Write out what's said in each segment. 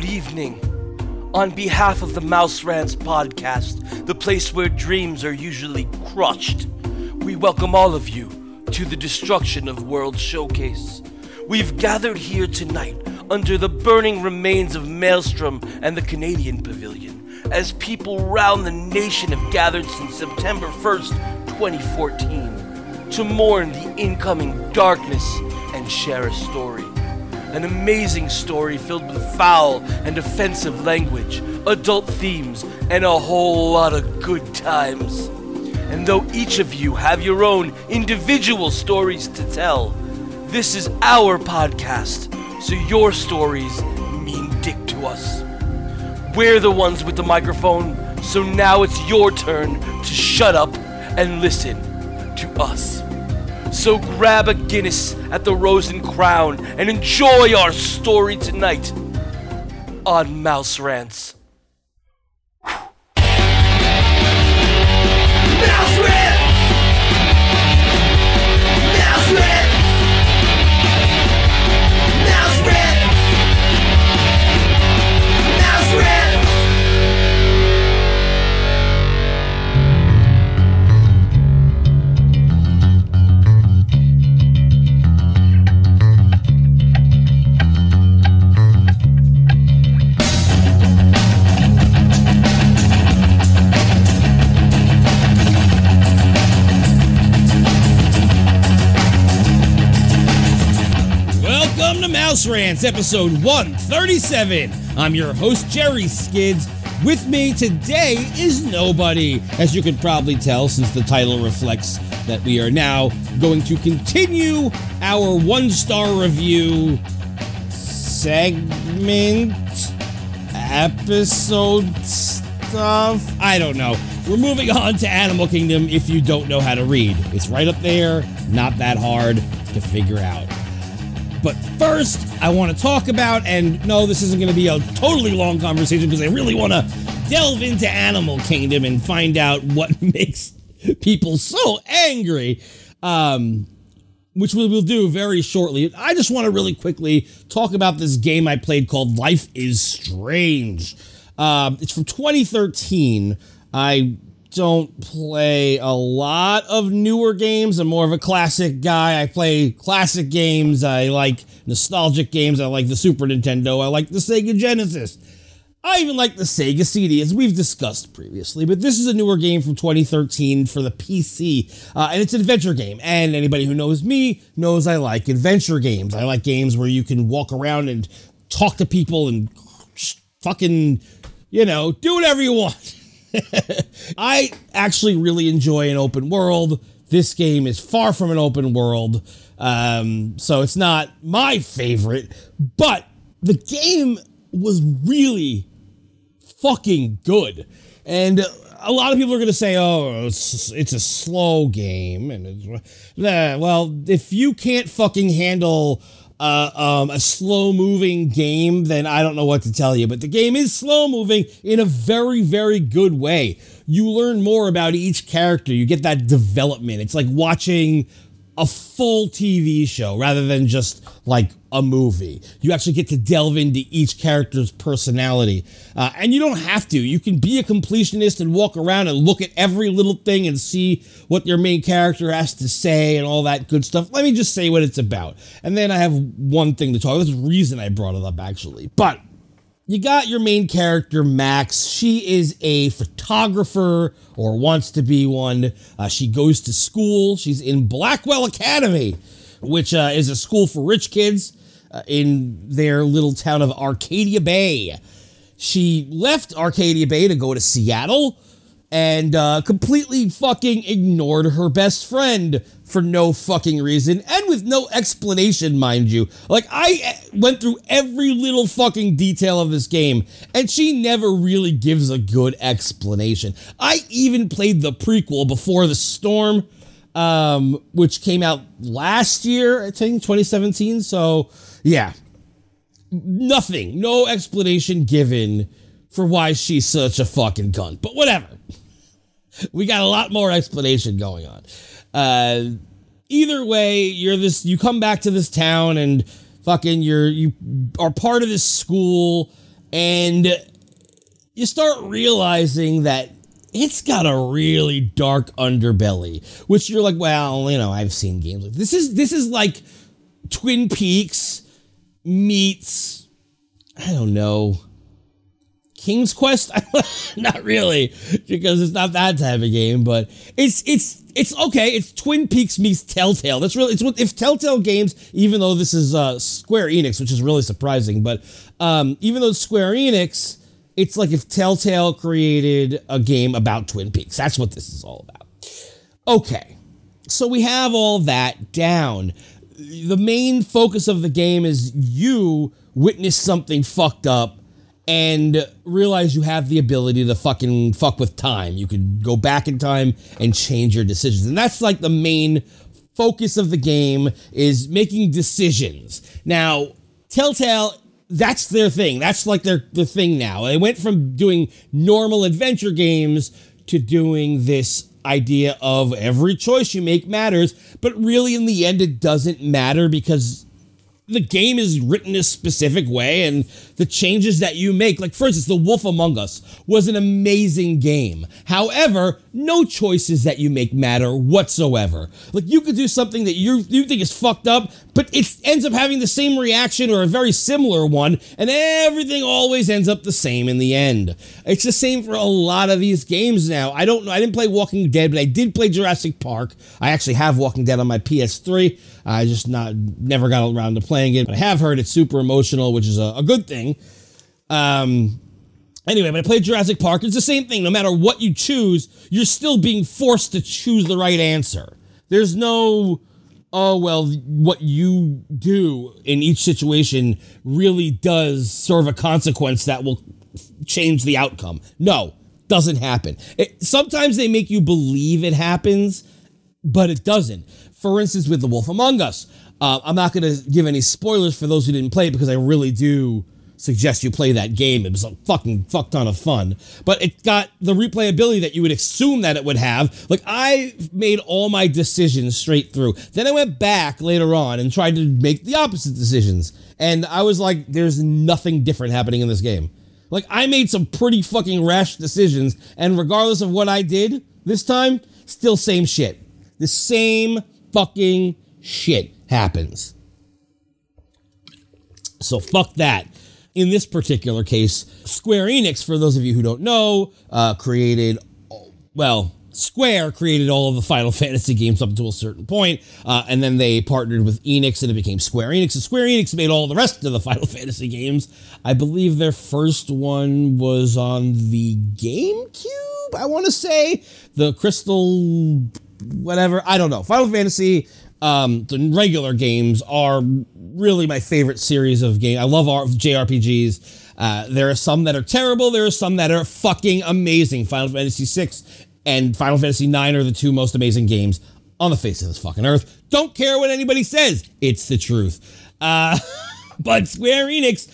Good evening. On behalf of the Mouse Rants podcast, the place where dreams are usually crushed, we welcome all of you to the Destruction of World Showcase. We've gathered here tonight under the burning remains of Maelstrom and the Canadian Pavilion as people round the nation have gathered since September 1st, 2014, to mourn the incoming darkness and share a story. An amazing story filled with foul and offensive language, adult themes, and a whole lot of good times. And though each of you have your own individual stories to tell, this is our podcast, so your stories mean dick to us. We're the ones with the microphone, so now it's your turn to shut up and listen to us. So grab a Guinness at the Rose and Crown and enjoy our story tonight on Mouse Rants. Mouse Rants, episode 137. I'm your host, Jerry Skids. With me today is nobody, as you can probably tell since the title reflects that we are now going to continue our one star review segment, episode stuff. I don't know. We're moving on to Animal Kingdom if you don't know how to read. It's right up there, not that hard to figure out. But first, I want to talk about, and no, this isn't going to be a totally long conversation because I really want to delve into Animal Kingdom and find out what makes people so angry. Um, which we will do very shortly. I just want to really quickly talk about this game I played called Life is Strange. Um, it's from 2013. I don't play a lot of newer games. I'm more of a classic guy. I play classic games. I like nostalgic games. I like the Super Nintendo. I like the Sega Genesis. I even like the Sega CD, as we've discussed previously, but this is a newer game from 2013 for the PC, uh, and it's an adventure game. And anybody who knows me knows I like adventure games. I like games where you can walk around and talk to people and fucking, you know, do whatever you want. I actually really enjoy an open world. This game is far from an open world, um, so it's not my favorite, but the game was really fucking good. And a lot of people are going to say, oh, it's, it's a slow game. And nah, well, if you can't fucking handle uh, um, a slow moving game, then I don't know what to tell you. But the game is slow moving in a very, very good way. You learn more about each character, you get that development. It's like watching a full TV show rather than just like a movie. You actually get to delve into each character's personality. Uh, and you don't have to. You can be a completionist and walk around and look at every little thing and see what your main character has to say and all that good stuff. Let me just say what it's about. And then I have one thing to talk. This is the reason I brought it up actually. But you got your main character, Max. She is a photographer or wants to be one. Uh, she goes to school. She's in Blackwell Academy, which uh, is a school for rich kids uh, in their little town of Arcadia Bay. She left Arcadia Bay to go to Seattle and uh, completely fucking ignored her best friend for no fucking reason and with no explanation, mind you. Like, I eh, went through every little fucking detail of this game, and she never really gives a good explanation. I even played the prequel before the storm, um, which came out last year, I think 2017. So, yeah, nothing, no explanation given for why she's such a fucking cunt. But whatever. We got a lot more explanation going on. Uh, either way, you're this. You come back to this town and fucking you're you are part of this school and you start realizing that it's got a really dark underbelly, which you're like, well, you know, I've seen games like this. Is this is like Twin Peaks meets I don't know King's Quest? not really, because it's not that type of game, but it's it's it's okay. It's Twin Peaks meets Telltale. That's really it's what if Telltale games, even though this is uh, Square Enix, which is really surprising, but um, even though Square Enix, it's like if Telltale created a game about Twin Peaks. That's what this is all about. Okay, so we have all that down. The main focus of the game is you witness something fucked up and realize you have the ability to fucking fuck with time. You could go back in time and change your decisions. And that's like the main focus of the game is making decisions. Now, Telltale that's their thing. That's like their the thing now. They went from doing normal adventure games to doing this idea of every choice you make matters, but really in the end it doesn't matter because the game is written a specific way and the changes that you make. Like for instance the wolf among us was an amazing game. However no choices that you make matter whatsoever. Like you could do something that you you think is fucked up but it ends up having the same reaction or a very similar one and everything always ends up the same in the end. It's the same for a lot of these games now. I don't know i didn't play walking dead but i did play jurassic park. I actually have walking dead on my ps3 I just not never got around to playing it, but I have heard it's super emotional, which is a, a good thing. Um, anyway, but I played Jurassic Park. It's the same thing. No matter what you choose, you're still being forced to choose the right answer. There's no, oh well, what you do in each situation really does serve a consequence that will change the outcome. No, doesn't happen. It, sometimes they make you believe it happens, but it doesn't for instance, with The Wolf Among Us. Uh, I'm not going to give any spoilers for those who didn't play it because I really do suggest you play that game. It was a fucking fuck ton of fun. But it got the replayability that you would assume that it would have. Like I made all my decisions straight through. Then I went back later on and tried to make the opposite decisions. And I was like, there's nothing different happening in this game. Like I made some pretty fucking rash decisions, and regardless of what I did this time, still same shit. The same fucking shit happens. So fuck that. In this particular case, Square Enix, for those of you who don't know, uh, created, well, Square created all of the Final Fantasy games up to a certain point, uh, and then they partnered with Enix and it became Square Enix. And Square Enix made all the rest of the Final Fantasy games. I believe their first one was on the GameCube, I want to say. The Crystal whatever. I don't know. Final Fantasy, um, the regular games are really my favorite series of games. I love our JRPGs. Uh, there are some that are terrible. There are some that are fucking amazing. Final Fantasy VI and Final Fantasy IX are the two most amazing games on the face of this fucking earth. Don't care what anybody says. It's the truth. Uh, but Square Enix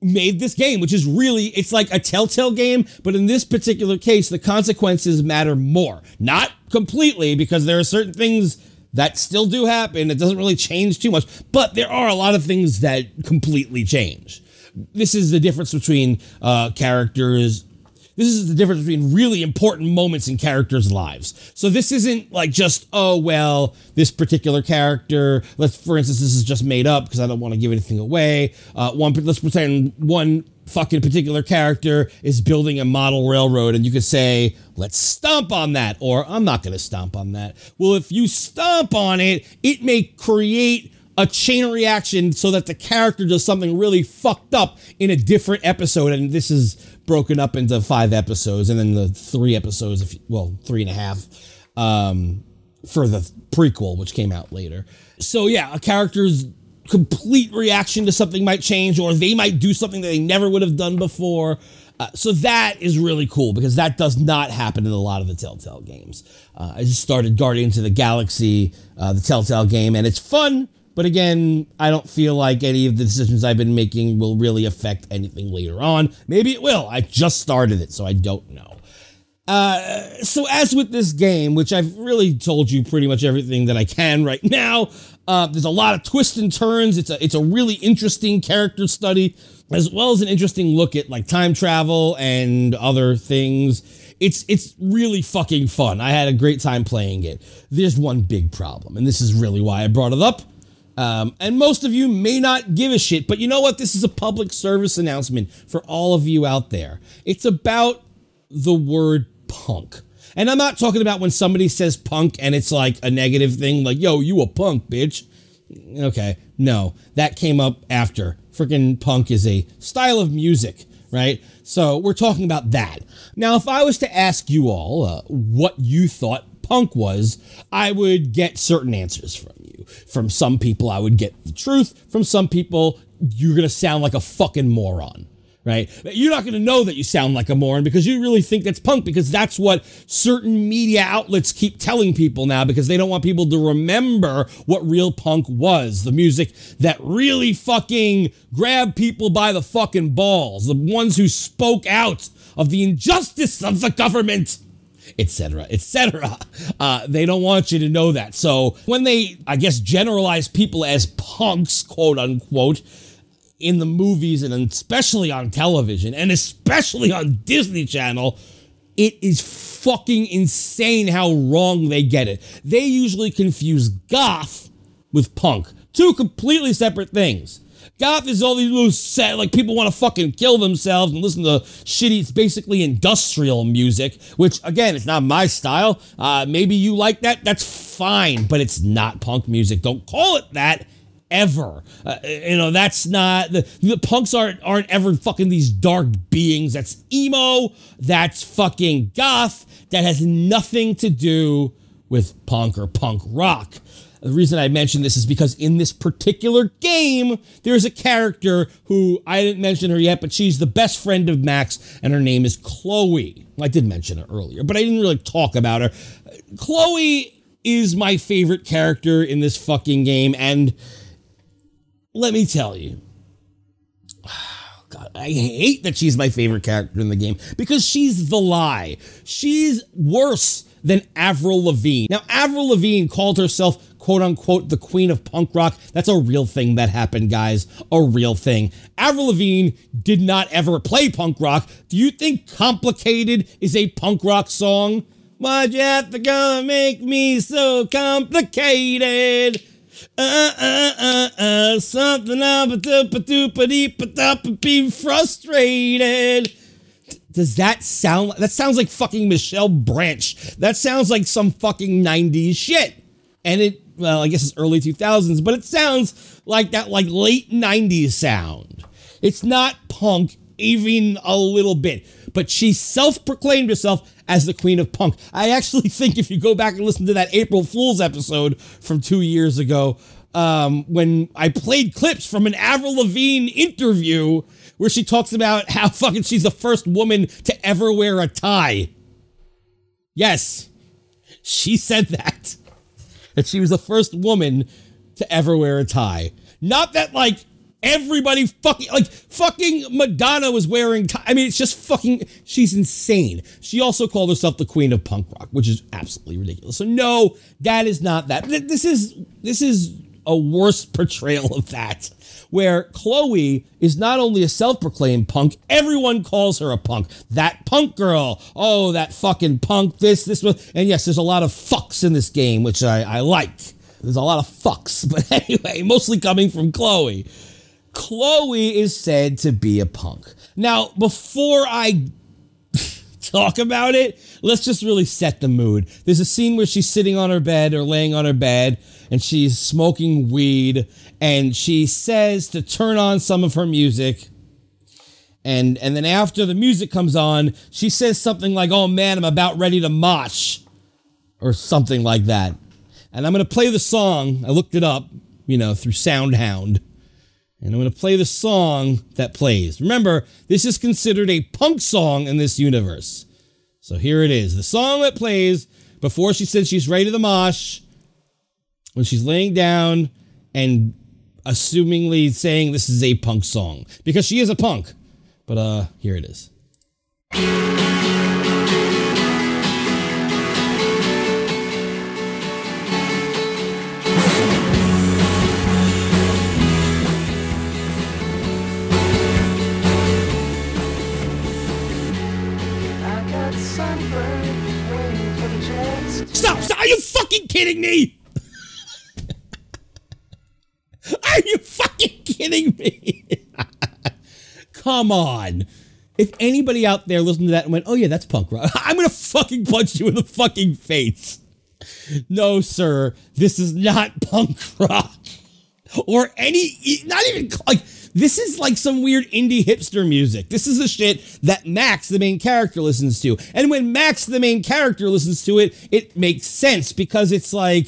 made this game, which is really, it's like a telltale game, but in this particular case, the consequences matter more. Not completely, because there are certain things that still do happen. It doesn't really change too much, but there are a lot of things that completely change. This is the difference between uh, characters this is the difference between really important moments in characters' lives. So this isn't like just, oh, well, this particular character, let's, for instance, this is just made up because I don't want to give anything away. Uh, one, let's pretend one fucking particular character is building a model railroad and you could say, let's stomp on that, or I'm not going to stomp on that. Well, if you stomp on it, it may create a chain reaction so that the character does something really fucked up in a different episode. And this is broken up into five episodes and then the three episodes, if well, three and a half um, for the prequel, which came out later. So yeah, a character's complete reaction to something might change, or they might do something that they never would have done before. Uh, so that is really cool because that does not happen in a lot of the Telltale games. Uh, I just started Guardians of the Galaxy, uh, the Telltale game, and it's fun but again, I don't feel like any of the decisions I've been making will really affect anything later on. Maybe it will. I just started it, so I don't know. Uh, so as with this game, which I've really told you pretty much everything that I can right now, uh, there's a lot of twists and turns. It's a it's a really interesting character study, as well as an interesting look at like time travel and other things. It's it's really fucking fun. I had a great time playing it. There's one big problem, and this is really why I brought it up. Um, and most of you may not give a shit, but you know what? This is a public service announcement for all of you out there. It's about the word punk. And I'm not talking about when somebody says punk and it's like a negative thing, like, yo, you a punk, bitch. Okay, no, that came up after. Freaking punk is a style of music, right? So we're talking about that. Now, if I was to ask you all uh, what you thought punk was, I would get certain answers from. From some people, I would get the truth. From some people, you're gonna sound like a fucking moron right? You're not going to know that you sound like a moron because you really think that's punk because that's what certain media outlets keep telling people now because they don't want people to remember what real punk was. The music that really fucking grabbed people by the fucking balls, the ones who spoke out of the injustice of the government etc., etc. Uh, they don't want you to know that. So when they, I guess, generalize people as punks, quote unquote, in the movies and especially on television and especially on Disney Channel, it is fucking insane how wrong they get it. They usually confuse goth with punk, two completely separate things. Goth is all these little set, like people want to fucking kill themselves and listen to shitty, it's basically industrial music, which again, it's not my style. Uh, maybe you like that, that's fine, but it's not punk music. Don't call it that ever. Uh, you know, that's not the, the punks aren't aren't ever fucking these dark beings. That's emo. That's fucking goth. That has nothing to do with punk or punk rock. The reason I mention this is because in this particular game, there's a character who I didn't mention her yet, but she's the best friend of Max, and her name is Chloe. I did mention her earlier, but I didn't really talk about her. Chloe is my favorite character in this fucking game, and let me tell you. God, I hate that she's my favorite character in the game because she's the lie. She's worse than Avril Lavigne. Now, Avril Lavigne called herself, quote unquote, the queen of punk rock. That's a real thing that happened, guys. A real thing. Avril Lavigne did not ever play punk rock. Do you think Complicated is a punk rock song? Why'd you have to go make me so complicated? uh, uh, uh, uh, something up, be frustrated. Does that sound that sounds like fucking Michelle Branch? That sounds like some fucking 90s shit. And it, well, I guess it's early 2000s, but it sounds like that like late 90s sound. It's not punk even a little bit, but she self proclaimed herself as the queen of punk. I actually think if you go back and listen to that April Fool's episode from two years ago, um, when I played clips from an Avril Lavigne interview where she talks about how fucking she's the first woman to ever wear a tie. Yes, she said that. That she was the first woman to ever wear a tie. Not that, like, Everybody fucking like fucking Madonna was wearing. I mean, it's just fucking. She's insane. She also called herself the queen of punk rock, which is absolutely ridiculous. So no, that is not that. This is this is a worse portrayal of that, where Chloe is not only a self-proclaimed punk, everyone calls her a punk. That punk girl. Oh, that fucking punk. This this was. And yes, there's a lot of fucks in this game, which I I like. There's a lot of fucks, but anyway, mostly coming from Chloe. Chloe is said to be a punk. Now, before I talk about it, let's just really set the mood. There's a scene where she's sitting on her bed or laying on her bed and she's smoking weed and she says to turn on some of her music. And and then after the music comes on, she says something like, "Oh man, I'm about ready to mosh." Or something like that. And I'm going to play the song. I looked it up, you know, through SoundHound and I'm going to play the song that plays. Remember, this is considered a punk song in this universe. So here it is. The song that plays before she says she's ready to mosh, when she's laying down and assumingly saying this is a punk song because she is a punk. But uh, here it is. Stop! Stop! Are you fucking kidding me? Are you fucking kidding me? Come on. If anybody out there listened to that and went, oh yeah, that's punk rock, I'm gonna fucking punch you in the fucking face. No, sir, this is not punk rock. Or any, not even like, this is like some weird indie hipster music. This is the shit that Max, the main character, listens to. And when Max, the main character, listens to it, it makes sense because it's like,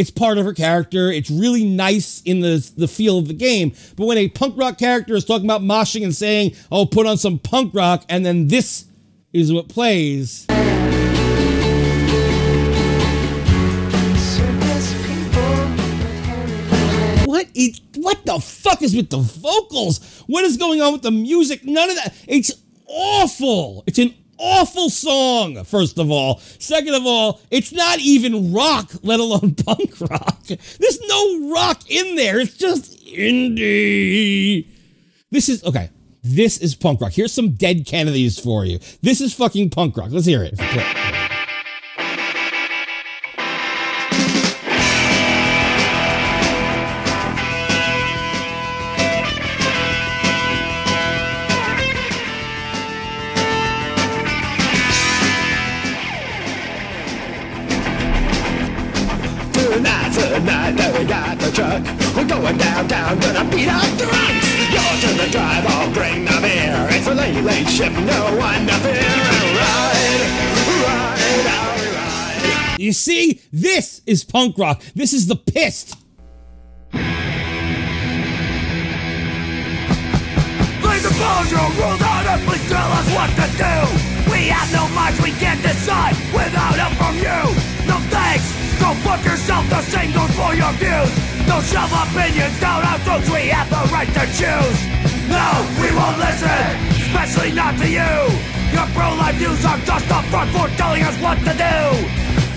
it's part of her character. It's really nice in the, the feel of the game. But when a punk rock character is talking about moshing and saying, oh, put on some punk rock, and then this is what plays. What is what the fuck is with the vocals? What is going on with the music? None of that. It's awful. It's an awful song, first of all. Second of all, it's not even rock, let alone punk rock. There's no rock in there. It's just indie. This is okay. This is punk rock. Here's some dead Kennedys for you. This is fucking punk rock. Let's hear it. Late, shift, no one to fear. And ride, ride, ride. You see, this is punk rock. This is the pissed. Please impose your rules on us, please tell us what to do. We have no minds, we can't decide without help from you. No thanks, go fuck yourself, the same goes for your views. Don't shove opinions down our throats, we have the right to choose. No, we won't listen, especially not to you. Your pro-life views are just a front for telling us what to do.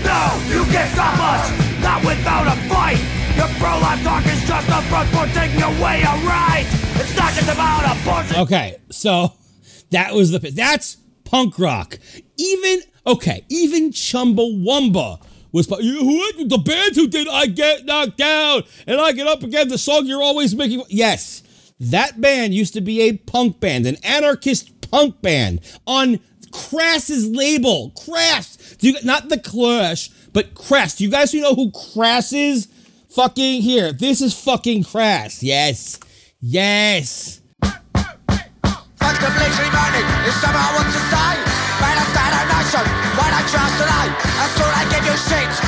No, you can't stop us, not without a fight. Your pro-life talk is just a front for taking away our rights. It's not just about abortion. Okay, so that was the that's punk rock. Even okay, even Chumbawamba was the band who did I get knocked down and I get up again the song you're always making. Yes, that band used to be a punk band, an anarchist punk band on Crass's label. Crass, do you not the Clash, but Crass. Do you guys know who Crass is? Fucking here. This is fucking Crass. Yes. Yes. I I give you sheets,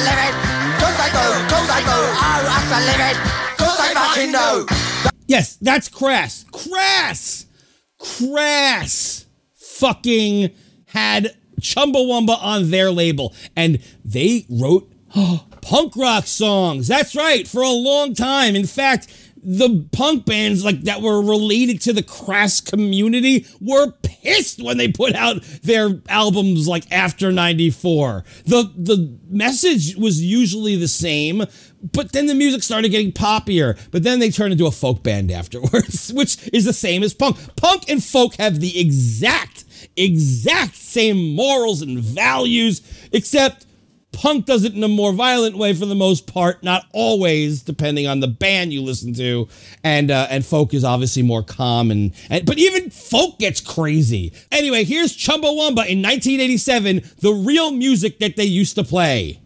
Live it. Cause I do, cause I do, oh, live it. Cause I fucking. Yes, that's crass. Crass! Crass fucking had Chumbawamba on their label. And they wrote punk rock songs. That's right, for a long time. In fact, the punk bands like that were related to the crass community were pissed when they put out their albums like after 94 the the message was usually the same but then the music started getting poppier. But then they turned into a folk band afterwards which is the same as punk. Punk and folk have the exact exact same morals and values except Punk does it in a more violent way for the most part, not always, depending on the band you listen to. And uh, and folk is obviously more calm and, and but even folk gets crazy. Anyway, here's Chumbawamba in 1987, the real music that they used to play.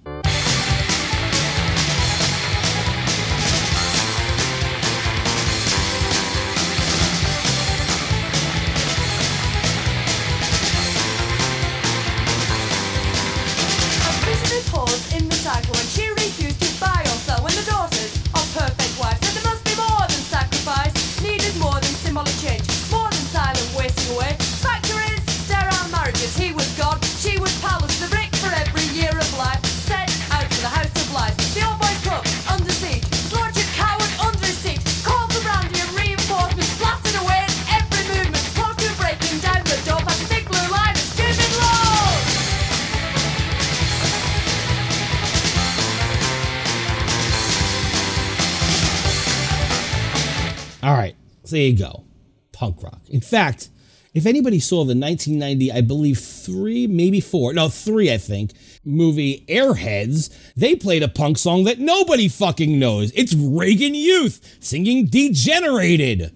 So there you go. Punk rock. In fact, if anybody saw the 1990, I believe three, maybe four, no, three, I think, movie Airheads, they played a punk song that nobody fucking knows. It's Reagan Youth singing Degenerated.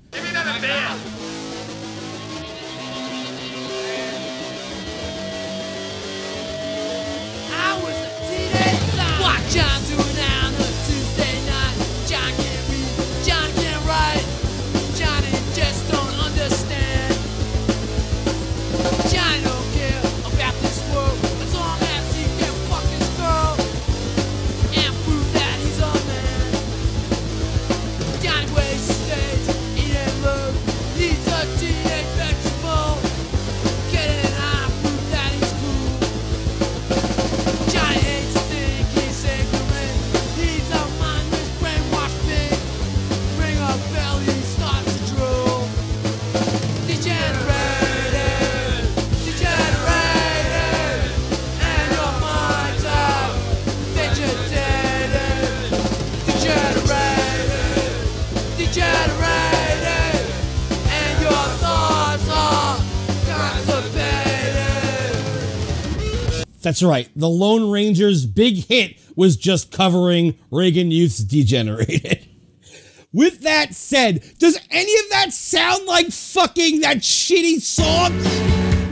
That's right. The Lone Ranger's big hit was just covering Reagan Youth's Degenerated. With that said, does any of that sound like fucking that shitty song?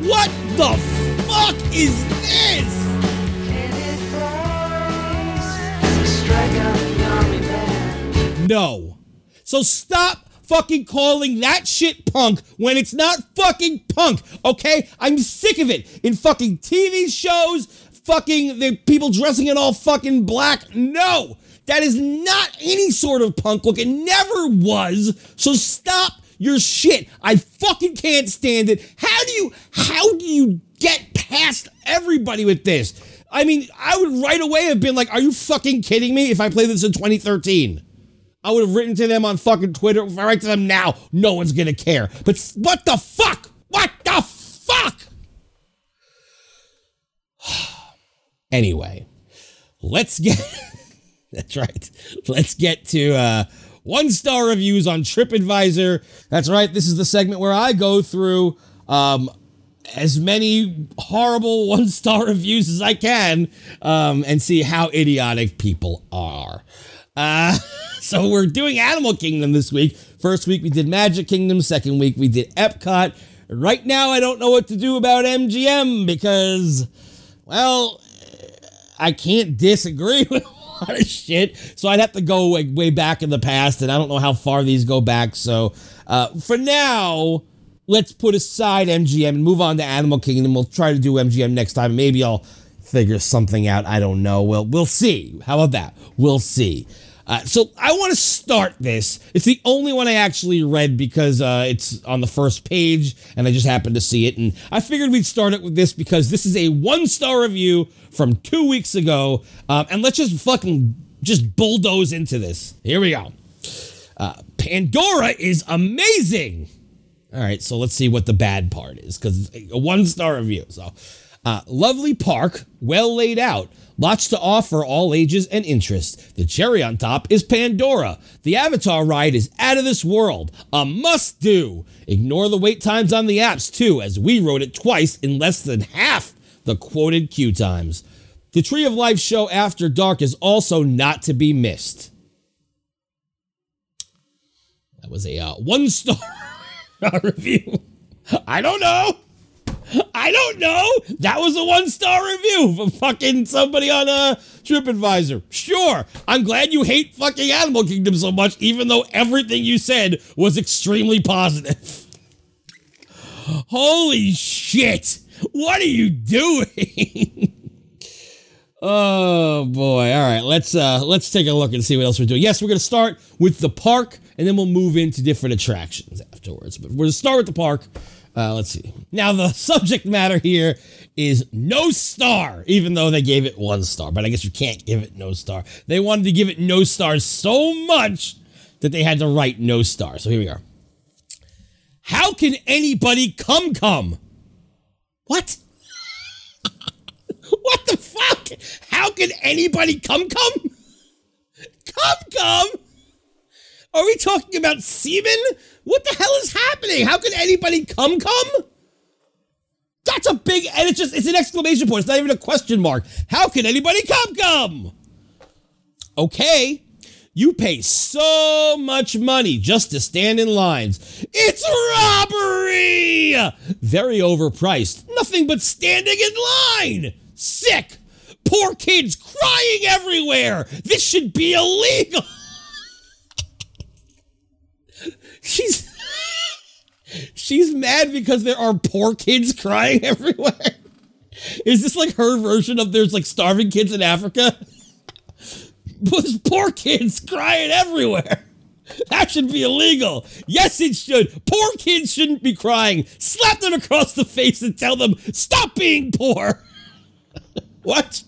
What the fuck is this? No. So stop fucking calling that shit punk when it's not fucking punk, okay? I'm sick of it. In fucking TV shows, fucking the people dressing in all fucking black. No. That is not any sort of punk look. It never was. So stop your shit. I fucking can't stand it. How do you how do you get past everybody with this? I mean, I would right away have been like, are you fucking kidding me if I played this in 2013? I would have written to them on fucking Twitter. If I write to them now, no one's gonna care. But what the fuck? What the fuck? anyway, let's get. That's right. Let's get to uh, one star reviews on TripAdvisor. That's right. This is the segment where I go through um, as many horrible one star reviews as I can um, and see how idiotic people are. Uh, so we're doing Animal Kingdom this week. First week we did Magic Kingdom. Second week we did Epcot. Right now I don't know what to do about MGM because, well, I can't disagree with a lot of shit. So I'd have to go like way back in the past, and I don't know how far these go back. So uh, for now, let's put aside MGM and move on to Animal Kingdom. We'll try to do MGM next time. Maybe I'll figure something out. I don't know. We'll we'll see. How about that? We'll see. Uh, so I want to start this. It's the only one I actually read because uh, it's on the first page, and I just happened to see it. And I figured we'd start it with this because this is a one star review from two weeks ago. Um, and let's just fucking just bulldoze into this. Here we go. Uh, Pandora is amazing. All right, so let's see what the bad part is because a one star review. So, uh, lovely park, well laid out, lots to offer all ages and interests. The cherry on top is Pandora. The Avatar ride is out of this world, a must do. Ignore the wait times on the apps too, as we rode it twice in less than half the quoted queue times. The Tree of Life show After Dark is also not to be missed. That was a uh, one star review. I don't know. I don't know. That was a one star review from fucking somebody on uh, TripAdvisor. Sure, I'm glad you hate fucking Animal Kingdom so much, even though everything you said was extremely positive. Holy shit! What are you doing? oh boy! All right, let's uh let's take a look and see what else we're doing. Yes, we're gonna start with the park, and then we'll move into different attractions afterwards. But we're gonna start with the park. Uh, let's see. Now the subject matter here is no star, even though they gave it one star. But I guess you can't give it no star. They wanted to give it no stars so much that they had to write no star. So here we are. How can anybody come come? What? what the fuck? How can anybody come come? Come come? Are we talking about semen? What the hell is happening? How could anybody come come? That's a big and it's just it's an exclamation point. It's not even a question mark. How can anybody come come? Okay. You pay so much money just to stand in lines. It's robbery! Very overpriced. Nothing but standing in line. Sick. Poor kids crying everywhere. This should be illegal. She's She's mad because there are poor kids crying everywhere. Is this like her version of there's like starving kids in Africa? There's poor kids crying everywhere. That should be illegal. Yes, it should. Poor kids shouldn't be crying. Slap them across the face and tell them, stop being poor. what?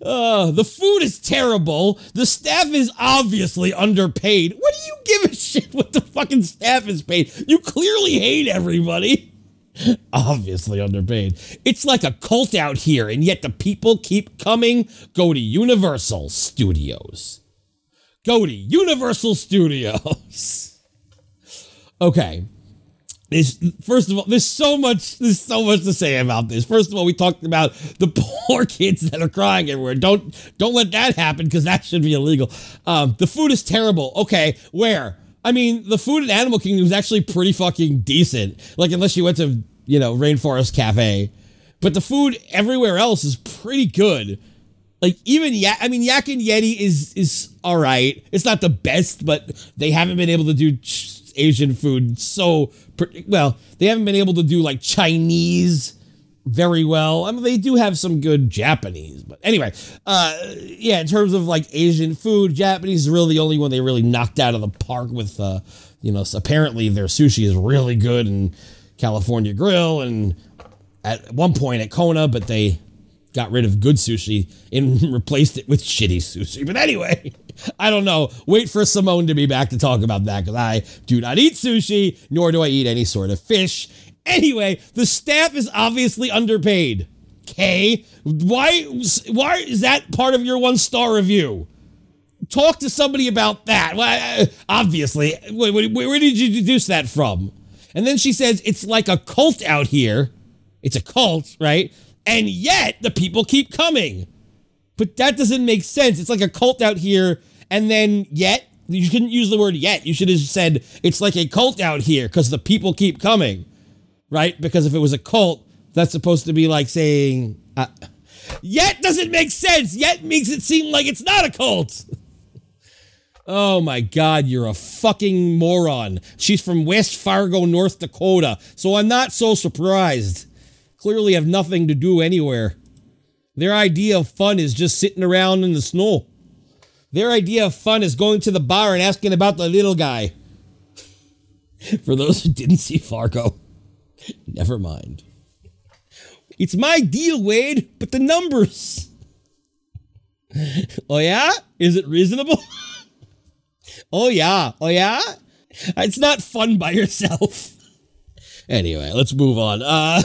Uh, the food is terrible. The staff is obviously underpaid. What do you give a shit what the fucking staff is paid? You clearly hate everybody. Obviously underpaid. It's like a cult out here, and yet the people keep coming. Go to Universal Studios. Go to Universal Studios. okay. There's, first of all, there's so much. There's so much to say about this. First of all, we talked about the poor kids that are crying everywhere. Don't don't let that happen because that should be illegal. Um, the food is terrible. Okay, where? I mean, the food at Animal Kingdom is actually pretty fucking decent. Like unless you went to you know Rainforest Cafe, but the food everywhere else is pretty good. Like even yeah, I mean Yak and Yeti is is all right. It's not the best, but they haven't been able to do ch- Asian food so well. They haven't been able to do like Chinese very well. I mean, they do have some good Japanese, but anyway, uh, yeah. In terms of like Asian food, Japanese is really the only one they really knocked out of the park with. Uh, you know, apparently their sushi is really good and California Grill and at one point at Kona, but they got rid of good sushi and replaced it with shitty sushi. But anyway, I don't know. Wait for Simone to be back to talk about that because I do not eat sushi, nor do I eat any sort of fish. Anyway, the staff is obviously underpaid. Okay, why? Why is that part of your one star review? Talk to somebody about that. Well, uh, obviously, where, where, where did you deduce that from? And then she says it's like a cult out here. It's a cult, right? And yet the people keep coming. But that doesn't make sense. It's like a cult out here, and then yet you shouldn't use the word yet. You should have said it's like a cult out here because the people keep coming, right? Because if it was a cult, that's supposed to be like saying uh, yet doesn't make sense. Yet makes it seem like it's not a cult. Oh my God, you're a fucking moron. She's from West Fargo, North Dakota, so I'm not so surprised. Clearly have nothing to do anywhere. Their idea of fun is just sitting around in the snow. Their idea of fun is going to the bar and asking about the little guy. For those who didn't see Fargo, never mind. It's my deal, Wade, but the numbers. oh, yeah? Is it reasonable? oh, yeah. Oh, yeah? It's not fun by yourself. anyway, let's move on. Uh,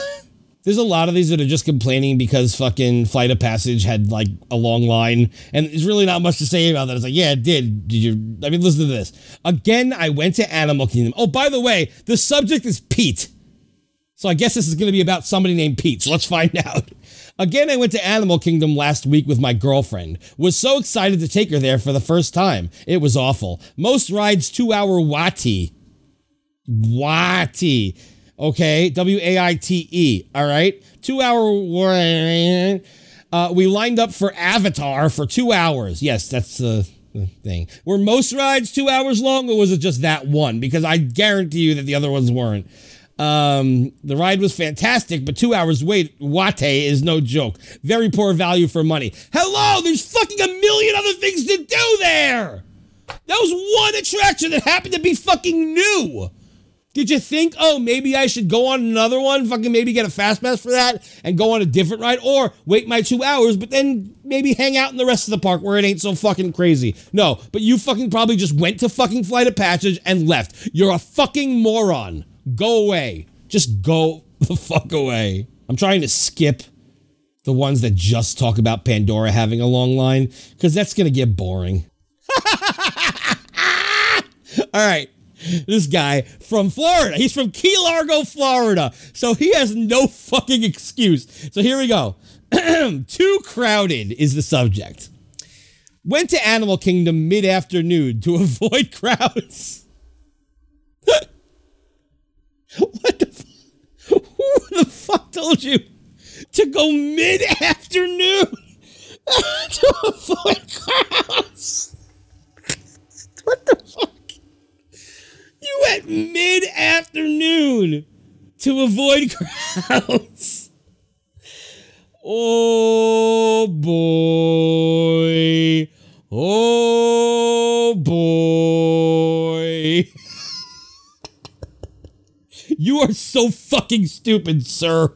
there's a lot of these that are just complaining because fucking Flight of Passage had like a long line, and there's really not much to say about that. It's like, yeah, it did. Did you? I mean, listen to this. Again, I went to Animal Kingdom. Oh, by the way, the subject is Pete. So I guess this is going to be about somebody named Pete. So let's find out. Again, I went to Animal Kingdom last week with my girlfriend. Was so excited to take her there for the first time. It was awful. Most rides two hour Wati. Wati. Okay, W A I T E. All right, two hour. Uh, we lined up for Avatar for two hours. Yes, that's the thing. Were most rides two hours long, or was it just that one? Because I guarantee you that the other ones weren't. Um, the ride was fantastic, but two hours wait, Wate is no joke. Very poor value for money. Hello, there's fucking a million other things to do there. That was one attraction that happened to be fucking new. Did you think, oh, maybe I should go on another one, fucking maybe get a fast pass for that and go on a different ride or wait my two hours, but then maybe hang out in the rest of the park where it ain't so fucking crazy? No, but you fucking probably just went to fucking Flight of Passage and left. You're a fucking moron. Go away. Just go the fuck away. I'm trying to skip the ones that just talk about Pandora having a long line because that's going to get boring. All right. This guy from Florida. He's from Key Largo, Florida. So he has no fucking excuse. So here we go. Too crowded is the subject. Went to Animal Kingdom mid afternoon to avoid crowds. what the fu- Who the fuck told you to go mid afternoon to avoid crowds? What the fuck? You went mid afternoon to avoid crowds. Oh boy. Oh boy. You are so fucking stupid, sir.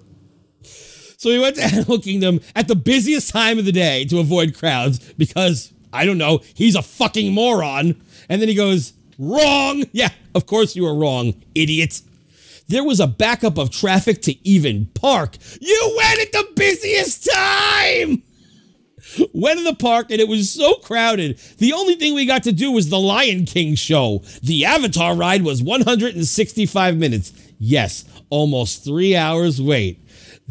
So he went to Animal Kingdom at the busiest time of the day to avoid crowds because, I don't know, he's a fucking moron. And then he goes, Wrong. Yeah, of course you were wrong, idiot. There was a backup of traffic to even park. You went at the busiest time! Went to the park and it was so crowded. The only thing we got to do was the Lion King show. The Avatar ride was 165 minutes. Yes, almost three hours wait.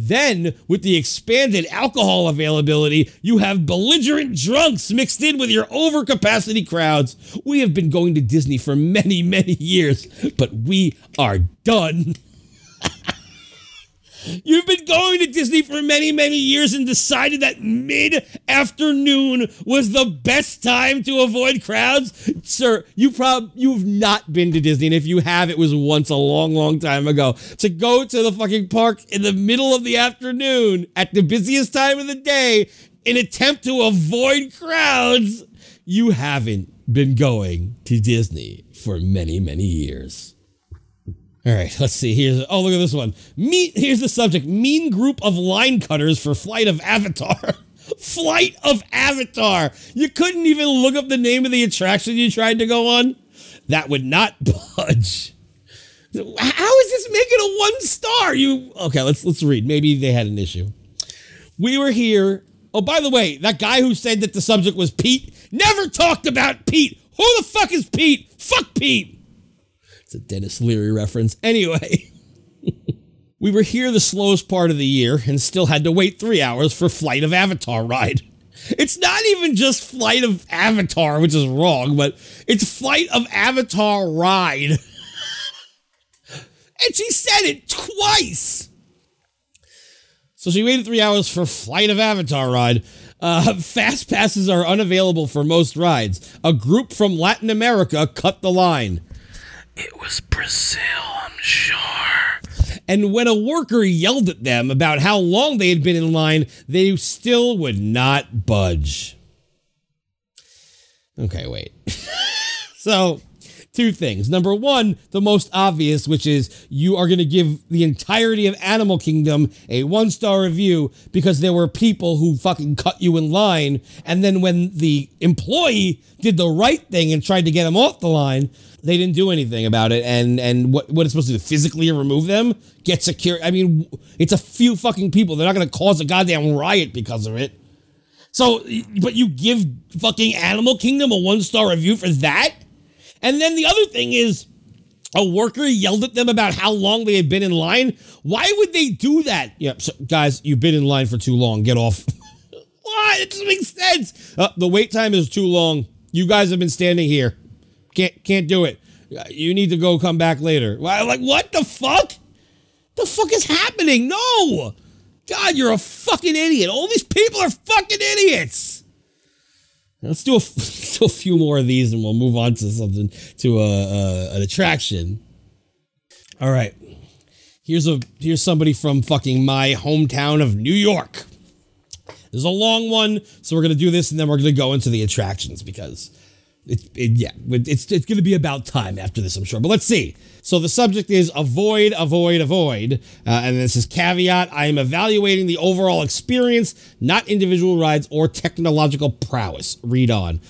Then, with the expanded alcohol availability, you have belligerent drunks mixed in with your overcapacity crowds. We have been going to Disney for many, many years, but we are done. You've been going to Disney for many, many years and decided that mid afternoon was the best time to avoid crowds? Sir, you prob you've not been to Disney, and if you have, it was once a long, long time ago. To go to the fucking park in the middle of the afternoon at the busiest time of the day in attempt to avoid crowds, you haven't been going to Disney for many, many years. All right, let's see. Here's oh look at this one. Mean here's the subject: mean group of line cutters for Flight of Avatar. Flight of Avatar. You couldn't even look up the name of the attraction you tried to go on. That would not budge. How is this making a one star? You okay? Let's let's read. Maybe they had an issue. We were here. Oh, by the way, that guy who said that the subject was Pete never talked about Pete. Who the fuck is Pete? Fuck Pete. It's a Denis Leary reference. Anyway, we were here the slowest part of the year and still had to wait three hours for Flight of Avatar ride. It's not even just Flight of Avatar, which is wrong, but it's Flight of Avatar ride. and she said it twice. So she waited three hours for Flight of Avatar ride. Uh, fast passes are unavailable for most rides. A group from Latin America cut the line. It was Brazil, I'm sure. And when a worker yelled at them about how long they had been in line, they still would not budge. Okay, wait. so, two things. Number one, the most obvious, which is you are going to give the entirety of Animal Kingdom a one star review because there were people who fucking cut you in line. And then when the employee did the right thing and tried to get them off the line, they didn't do anything about it. And and what, what it's supposed to do, physically remove them? Get secure. I mean, it's a few fucking people. They're not going to cause a goddamn riot because of it. So, but you give fucking Animal Kingdom a one star review for that? And then the other thing is, a worker yelled at them about how long they had been in line. Why would they do that? Yeah, so guys, you've been in line for too long. Get off. what? It doesn't make sense. Uh, the wait time is too long. You guys have been standing here. Can't can't do it. You need to go come back later. Why- Like what the fuck? The fuck is happening? No. God, you're a fucking idiot. All these people are fucking idiots. Let's do a, let's do a few more of these and we'll move on to something, to a, a, an attraction. All right. Here's a here's somebody from fucking my hometown of New York. There's a long one, so we're gonna do this and then we're gonna go into the attractions because it, it yeah, it's it's gonna be about time after this, I'm sure. But let's see. So the subject is avoid, avoid, avoid, uh, and this is caveat: I am evaluating the overall experience, not individual rides or technological prowess. Read on.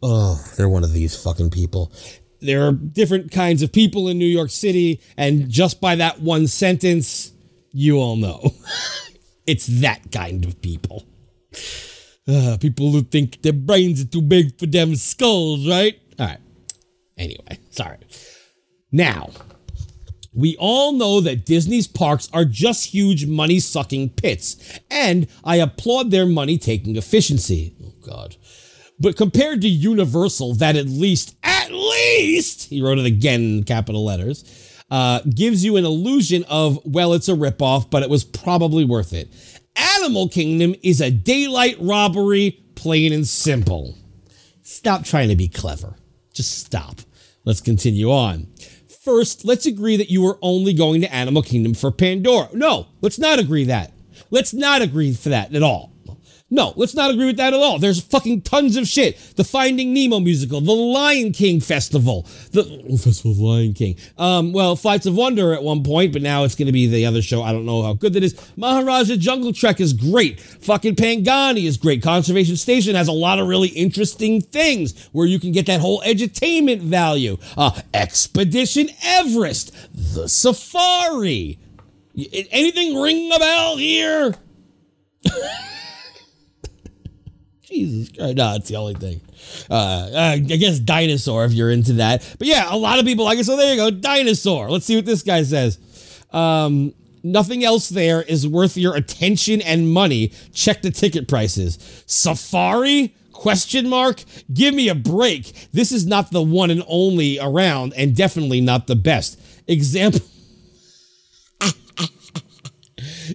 Oh, they're one of these fucking people. There are different kinds of people in New York City, and just by that one sentence, you all know. it's that kind of people. Uh, people who think their brains are too big for them skulls, right? All right. Anyway, sorry. Now, we all know that Disney's parks are just huge money sucking pits, and I applaud their money taking efficiency. Oh, God. But compared to Universal, that at least, at least, he wrote it again in capital letters, uh, gives you an illusion of, well, it's a ripoff, but it was probably worth it. Animal Kingdom is a daylight robbery, plain and simple. Stop trying to be clever. Just stop. Let's continue on. First, let's agree that you are only going to Animal Kingdom for Pandora. No, let's not agree that. Let's not agree for that at all. No, let's not agree with that at all. There's fucking tons of shit. The Finding Nemo musical, the Lion King festival, the Festival of Lion King. Um, well, Flights of Wonder at one point, but now it's going to be the other show. I don't know how good that is. Maharaja Jungle Trek is great. Fucking Pangani is great. Conservation Station has a lot of really interesting things where you can get that whole edutainment value. Uh, Expedition Everest, the Safari. Anything ring a bell here? Jesus Christ. No, it's the only thing. Uh, uh, I guess dinosaur if you're into that. But yeah, a lot of people like it. So there you go, dinosaur. Let's see what this guy says. Um, nothing else there is worth your attention and money. Check the ticket prices. Safari? Question mark? Give me a break. This is not the one and only around, and definitely not the best. Example.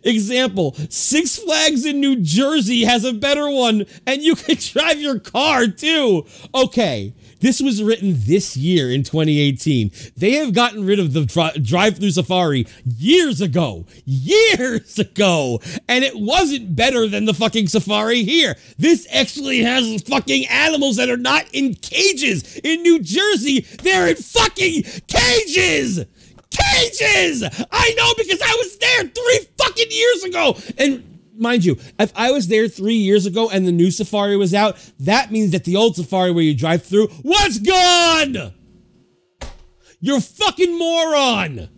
Example, Six Flags in New Jersey has a better one, and you can drive your car too. Okay, this was written this year in 2018. They have gotten rid of the dri- drive through safari years ago. Years ago. And it wasn't better than the fucking safari here. This actually has fucking animals that are not in cages. In New Jersey, they're in fucking cages cages. I know because I was there three fucking years ago. And mind you, if I was there three years ago and the new safari was out, that means that the old safari where you drive through was gone. You're fucking moron.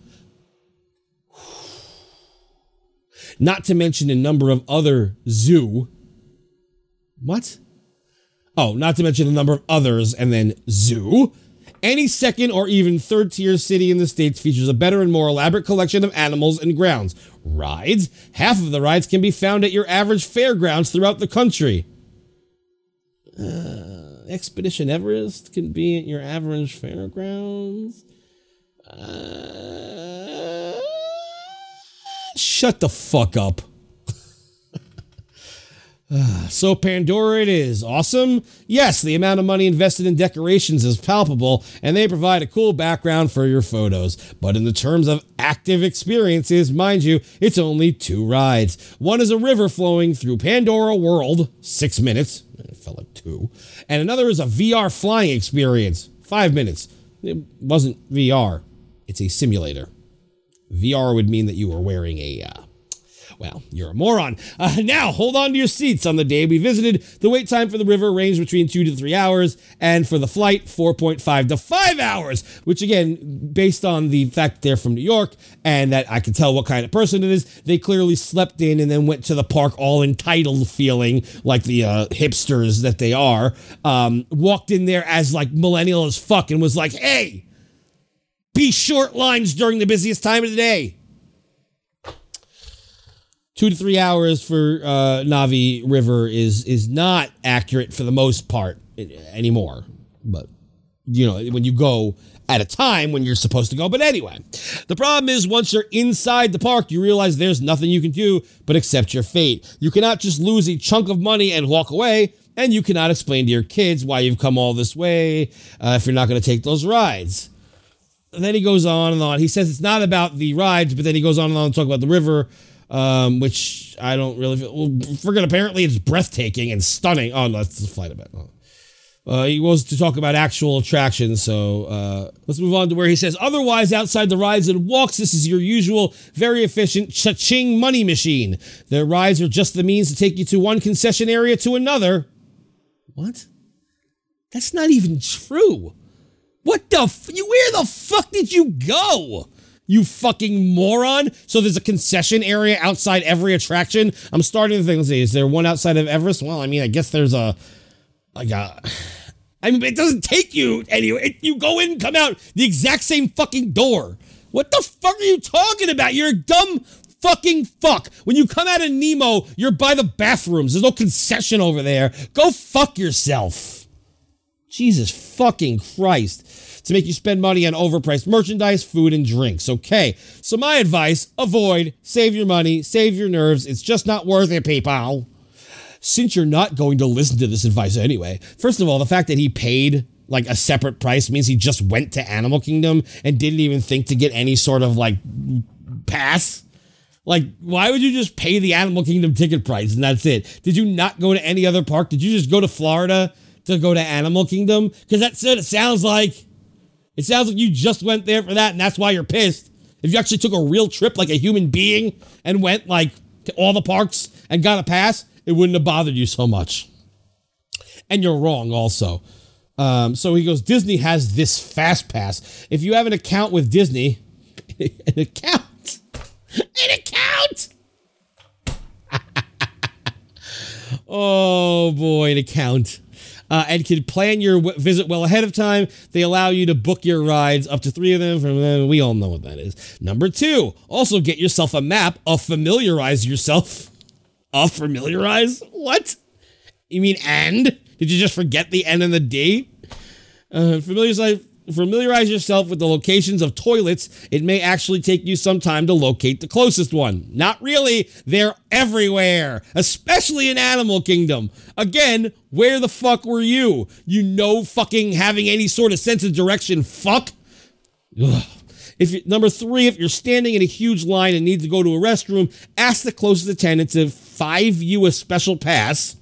Not to mention a number of other zoo. What? Oh, not to mention a number of others and then zoo. Any second or even third tier city in the States features a better and more elaborate collection of animals and grounds. Rides? Half of the rides can be found at your average fairgrounds throughout the country. Uh, Expedition Everest can be at your average fairgrounds. Uh, shut the fuck up. So Pandora it is. Awesome? Yes, the amount of money invested in decorations is palpable, and they provide a cool background for your photos. But in the terms of active experiences, mind you, it's only two rides. One is a river flowing through Pandora World, six minutes. It felt like two. And another is a VR flying experience, five minutes. It wasn't VR, it's a simulator. VR would mean that you were wearing a uh, well, you're a moron. Uh, now, hold on to your seats. On the day we visited, the wait time for the river ranged between two to three hours, and for the flight, 4.5 to five hours, which again, based on the fact they're from New York and that I can tell what kind of person it is, they clearly slept in and then went to the park all entitled feeling like the uh, hipsters that they are. Um, walked in there as like millennial as fuck and was like, hey, be short lines during the busiest time of the day two to three hours for uh, Na'vi River is is not accurate for the most part anymore. But you know, when you go at a time when you're supposed to go. But anyway, the problem is once you're inside the park, you realize there's nothing you can do but accept your fate. You cannot just lose a chunk of money and walk away. And you cannot explain to your kids why you've come all this way uh, if you're not going to take those rides. And then he goes on and on. He says it's not about the rides, but then he goes on and on to talk about the river um, which I don't really feel. Well. Apparently, it's breathtaking and stunning. Oh, no, that's the flight event. Oh. Uh, he goes to talk about actual attractions. So uh, let's move on to where he says, otherwise, outside the rides and walks, this is your usual, very efficient cha-ching money machine. The rides are just the means to take you to one concession area to another. What? That's not even true. What the? F- Where the fuck did you go? You fucking moron. So there's a concession area outside every attraction. I'm starting to think, see, is there one outside of Everest? Well, I mean, I guess there's a, like a, I mean, it doesn't take you anywhere. It- you go in, come out the exact same fucking door. What the fuck are you talking about? You're a dumb fucking fuck. When you come out of Nemo, you're by the bathrooms. There's no concession over there. Go fuck yourself. Jesus fucking Christ. To make you spend money on overpriced merchandise, food, and drinks. Okay. So, my advice avoid, save your money, save your nerves. It's just not worth it, people since you're not going to listen to this advice anyway, first of all, the fact that he paid like a separate price means he just went to Animal Kingdom and didn't even think to get any sort of like pass. Like, why would you just pay the Animal Kingdom ticket price and that's it? Did you not go to any other park? Did you just go to Florida to go to Animal Kingdom? Because that's what it sounds like. It sounds like you just went there for that and that's why you're pissed. If you actually took a real trip like a human being and went like to all the parks and got a pass, it wouldn't have bothered you so much. And you're wrong also. Um, so he goes, Disney has this fast pass. If you have an account with Disney, an account, an account. oh boy, an account. Uh, and can plan your w- visit well ahead of time. They allow you to book your rides, up to three of them. From uh, we all know what that is. Number two, also get yourself a map. Of familiarize yourself. Of familiarize? What? You mean and? Did you just forget the N and the D? Uh, familiarize, familiarize yourself with the locations of toilets. It may actually take you some time to locate the closest one. Not really. They're everywhere, especially in Animal Kingdom. Again, where the fuck were you? You know, fucking having any sort of sense of direction. Fuck. Ugh. If you, number three, if you're standing in a huge line and need to go to a restroom, ask the closest attendant to five you a special pass.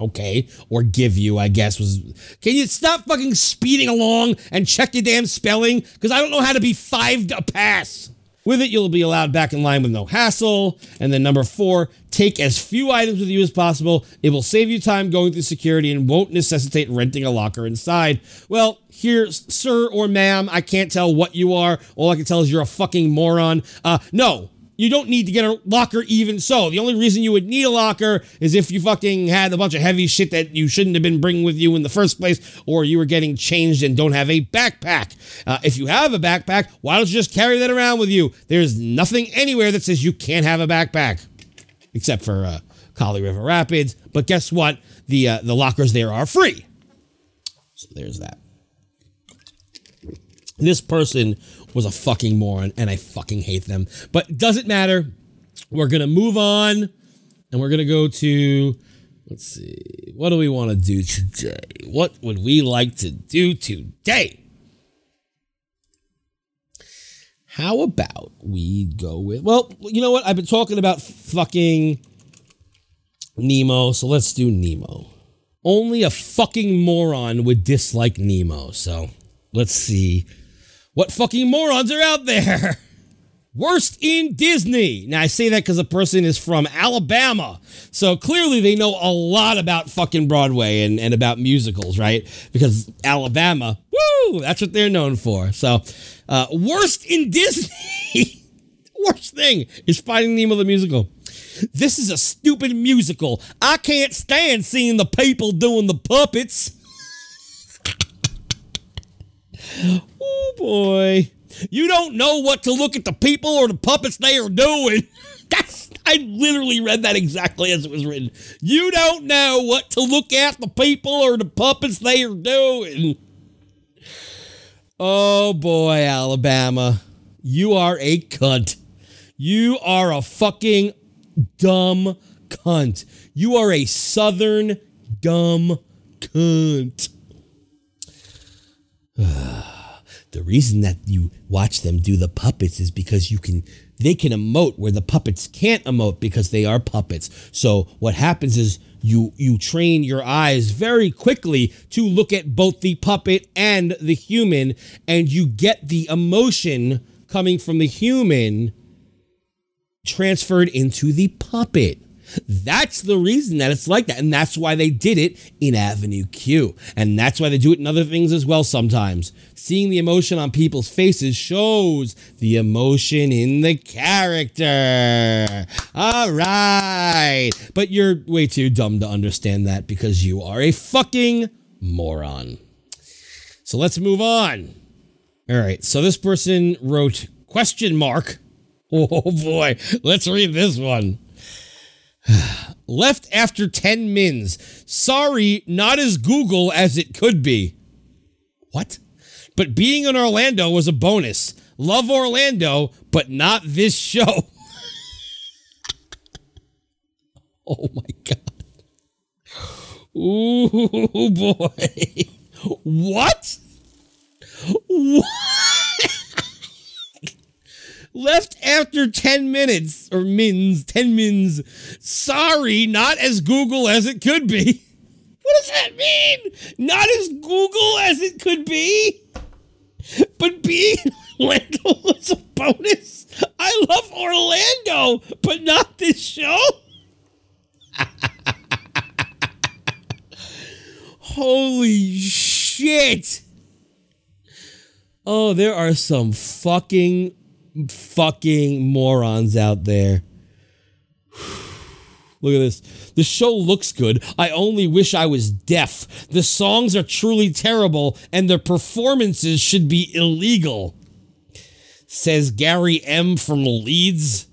Okay, or give you, I guess was. Can you stop fucking speeding along and check your damn spelling? Because I don't know how to be five a pass. With it, you'll be allowed back in line with no hassle. And then number four, take as few items with you as possible. It will save you time going through security and won't necessitate renting a locker inside. Well, here, sir or ma'am, I can't tell what you are. All I can tell is you're a fucking moron. Uh, no, you don't need to get a locker even so. The only reason you would need a locker is if you fucking had a bunch of heavy shit that you shouldn't have been bringing with you in the first place, or you were getting changed and don't have a backpack. Uh, if you have a backpack, why don't you just carry that around with you? There's nothing anywhere that says you can't have a backpack, except for uh, Kali River Rapids. But guess what? The uh, the lockers there are free. So there's that. This person was a fucking moron, and I fucking hate them. But doesn't matter. We're gonna move on, and we're gonna go to. Let's see. What do we want to do today? What would we like to do today? How about we go with? Well, you know what? I've been talking about fucking Nemo, so let's do Nemo. Only a fucking moron would dislike Nemo, so let's see what fucking morons are out there. Worst in Disney. Now, I say that because a person is from Alabama. So clearly they know a lot about fucking Broadway and, and about musicals, right? Because Alabama, woo, that's what they're known for. So, uh, worst in Disney. Worst thing is Finding Nemo the musical. This is a stupid musical. I can't stand seeing the people doing the puppets. Oh boy. You don't know what to look at the people or the puppets they are doing. That's I literally read that exactly as it was written. You don't know what to look at the people or the puppets they are doing. Oh boy, Alabama. You are a cunt. You are a fucking dumb cunt. You are a southern dumb cunt. the reason that you watch them do the puppets is because you can they can emote where the puppets can't emote because they are puppets. So what happens is you you train your eyes very quickly to look at both the puppet and the human and you get the emotion coming from the human transferred into the puppet. That's the reason that it's like that. And that's why they did it in Avenue Q. And that's why they do it in other things as well sometimes. Seeing the emotion on people's faces shows the emotion in the character. All right. But you're way too dumb to understand that because you are a fucking Moron. So let's move on. All right. So this person wrote question mark. Oh boy. Let's read this one. Left after 10 mins. Sorry, not as Google as it could be. What? But being in Orlando was a bonus. Love Orlando, but not this show. oh my God. Ooh boy. What? What? Left after 10 minutes or mins, 10 mins. Sorry, not as Google as it could be. What does that mean? Not as Google as it could be? But being in Orlando was a bonus. I love Orlando, but not this show. Holy shit. Oh, there are some fucking, fucking morons out there. Look at this. The show looks good. I only wish I was deaf. The songs are truly terrible, and the performances should be illegal. Says Gary M. from Leeds.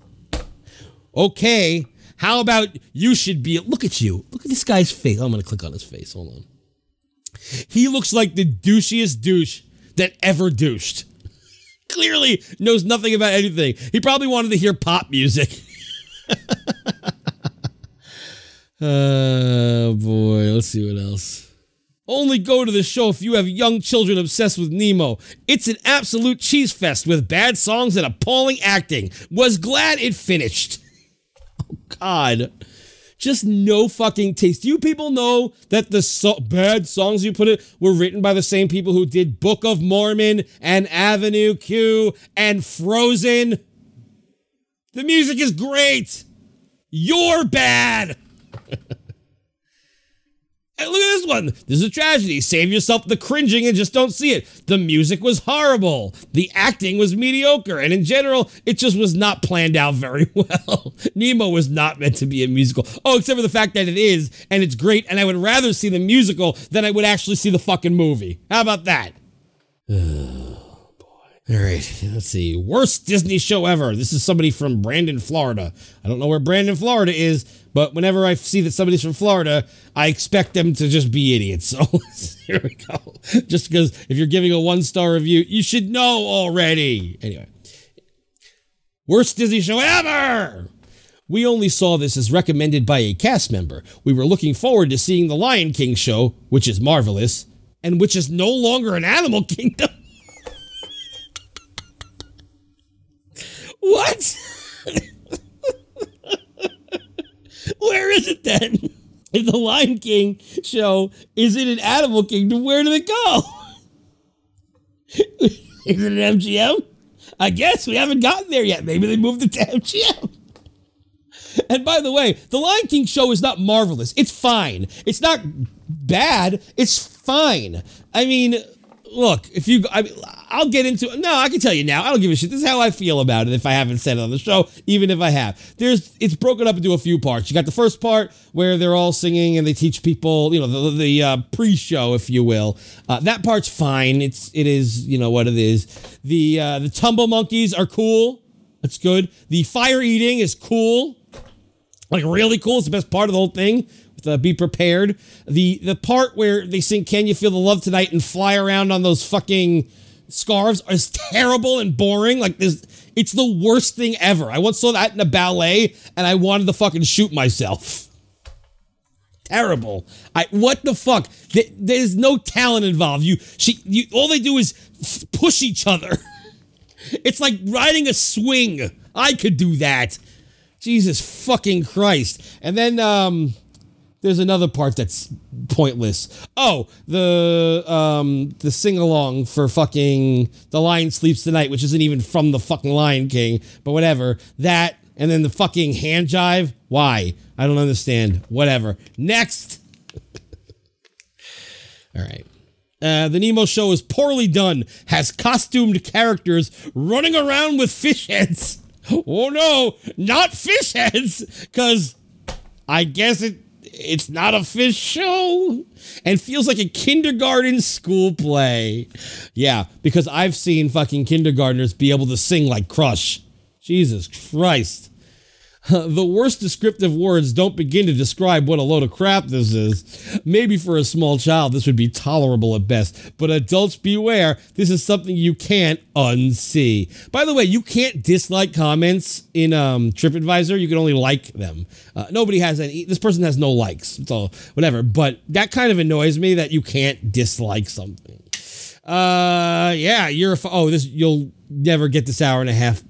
Okay, how about you should be. Look at you. Look at this guy's face. I'm going to click on his face. Hold on. He looks like the douchiest douche that ever douched. Clearly knows nothing about anything. He probably wanted to hear pop music. Oh boy, let's see what else. Only go to the show if you have young children obsessed with Nemo. It's an absolute cheese fest with bad songs and appalling acting. Was glad it finished. Oh God. Just no fucking taste. Do you people know that the so- bad songs you put it were written by the same people who did Book of Mormon and Avenue Q and Frozen? The music is great. You're bad. And look at this one. This is a tragedy. Save yourself the cringing and just don't see it. The music was horrible. The acting was mediocre. And in general, it just was not planned out very well. Nemo was not meant to be a musical. Oh, except for the fact that it is, and it's great. And I would rather see the musical than I would actually see the fucking movie. How about that? All right, let's see. Worst Disney show ever. This is somebody from Brandon, Florida. I don't know where Brandon, Florida is, but whenever I see that somebody's from Florida, I expect them to just be idiots. So here we go. Just because if you're giving a one star review, you should know already. Anyway, worst Disney show ever. We only saw this as recommended by a cast member. We were looking forward to seeing the Lion King show, which is marvelous, and which is no longer an Animal Kingdom. What? Where is it then? If the Lion King show is in an Animal Kingdom, where did it go? is it an MGM? I guess we haven't gotten there yet. Maybe they moved it to MGM. And by the way, the Lion King show is not marvelous. It's fine. It's not bad. It's fine. I mean, look, if you, I, I'll get into it. No, I can tell you now. I don't give a shit. This is how I feel about it. If I haven't said it on the show, even if I have, there's it's broken up into a few parts. You got the first part where they're all singing and they teach people, you know, the, the uh, pre-show, if you will. Uh, that part's fine. It's it is, you know, what it is. The uh, the tumble monkeys are cool. That's good. The fire eating is cool like really cool. It's the best part of the whole thing. With, uh, be prepared. The the part where they sing "Can You Feel the Love Tonight" and fly around on those fucking scarves is terrible and boring. Like this, it's the worst thing ever. I once saw that in a ballet, and I wanted to fucking shoot myself. Terrible. I what the fuck? There- There's no talent involved. You she you all they do is f- push each other. It's like riding a swing. I could do that. Jesus fucking Christ. And then um there's another part that's pointless. Oh, the um the sing along for fucking The Lion Sleeps Tonight, which isn't even from the fucking Lion King, but whatever. That and then the fucking hand jive. Why? I don't understand. Whatever. Next. All right. Uh, the Nemo show is poorly done, has costumed characters running around with fish heads. Oh no, not fish heads, because I guess it It's not a fish show and feels like a kindergarten school play. Yeah, because I've seen fucking kindergartners be able to sing like Crush. Jesus Christ. The worst descriptive words don't begin to describe what a load of crap this is. Maybe for a small child, this would be tolerable at best, but adults beware, this is something you can't unsee. By the way, you can't dislike comments in um, TripAdvisor, you can only like them. Uh, nobody has any, this person has no likes, so whatever, but that kind of annoys me that you can't dislike something. Uh, yeah, you're, oh, this, you'll never get this hour and a half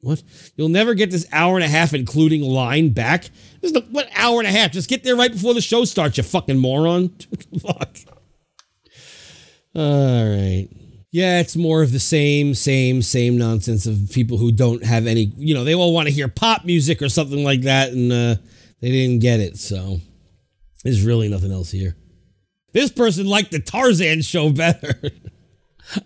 what? You'll never get this hour and a half, including line back. This is the what hour and a half? Just get there right before the show starts, you fucking moron. Fuck. All right. Yeah, it's more of the same, same, same nonsense of people who don't have any. You know, they all want to hear pop music or something like that, and uh, they didn't get it. So there's really nothing else here. This person liked the Tarzan show better.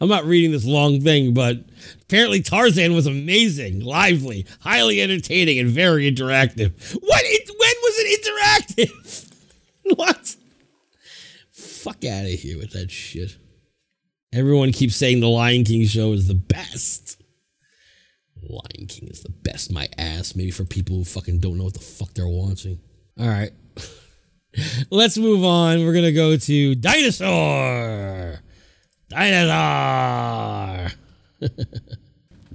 I'm not reading this long thing, but apparently Tarzan was amazing, lively, highly entertaining, and very interactive. What? It, when was it interactive? what? Fuck out of here with that shit. Everyone keeps saying the Lion King show is the best. Lion King is the best, my ass. Maybe for people who fucking don't know what the fuck they're watching. All right. Let's move on. We're going to go to Dinosaur. Dinosaur.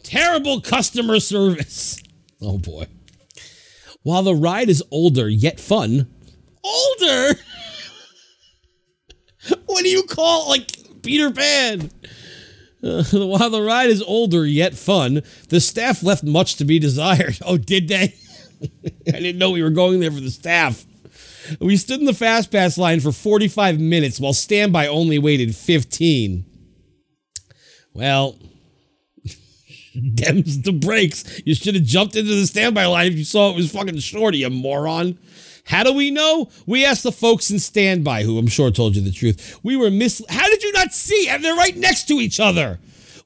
Terrible customer service. Oh boy. While the ride is older yet fun, older? what do you call like Peter Pan? Uh, while the ride is older yet fun, the staff left much to be desired. Oh, did they? I didn't know we were going there for the staff. We stood in the fast pass line for 45 minutes while standby only waited 15. Well, Dems the breaks. You should have jumped into the standby line if you saw it was fucking shorty, you moron. How do we know? We asked the folks in standby, who I'm sure told you the truth. We were mis. How did you not see? And they're right next to each other.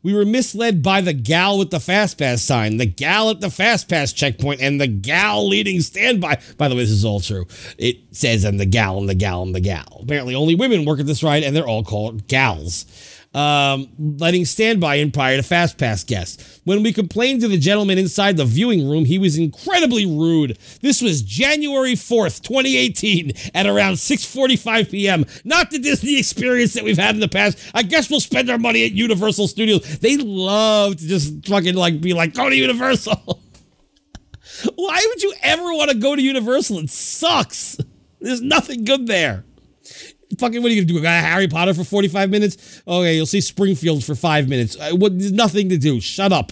We were misled by the gal with the fast pass sign, the gal at the fast pass checkpoint, and the gal leading standby. By the way, this is all true. It says and the gal and the gal and the gal. Apparently, only women work at this ride, and they're all called gals um, letting standby in prior to Fast Pass guests. When we complained to the gentleman inside the viewing room, he was incredibly rude. This was January 4th, 2018 at around 6.45 p.m. Not the Disney experience that we've had in the past. I guess we'll spend our money at Universal Studios. They love to just fucking like be like, go to Universal. Why would you ever want to go to Universal? It sucks. There's nothing good there. Fucking, what are you gonna do? Harry Potter for 45 minutes? Okay, you'll see Springfield for five minutes. Uh, what, there's nothing to do. Shut up.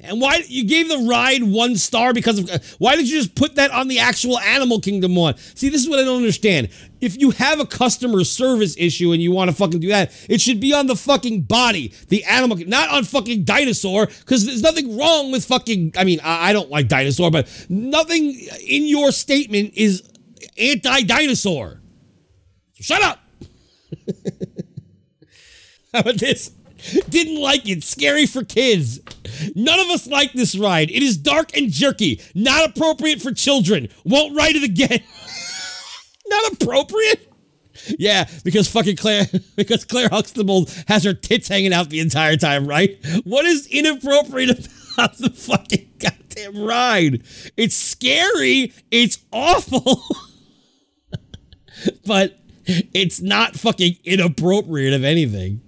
And why you gave the ride one star because of uh, why did you just put that on the actual Animal Kingdom one? See, this is what I don't understand. If you have a customer service issue and you want to fucking do that, it should be on the fucking body, the animal, not on fucking dinosaur. Because there's nothing wrong with fucking. I mean, I, I don't like dinosaur, but nothing in your statement is anti-dinosaur. Shut up. How about this? Didn't like it. Scary for kids. None of us like this ride. It is dark and jerky. Not appropriate for children. Won't ride it again. Not appropriate? Yeah, because fucking Claire, because Claire Huxtable has her tits hanging out the entire time, right? What is inappropriate about the fucking goddamn ride? It's scary. It's awful. but it's not fucking inappropriate of anything.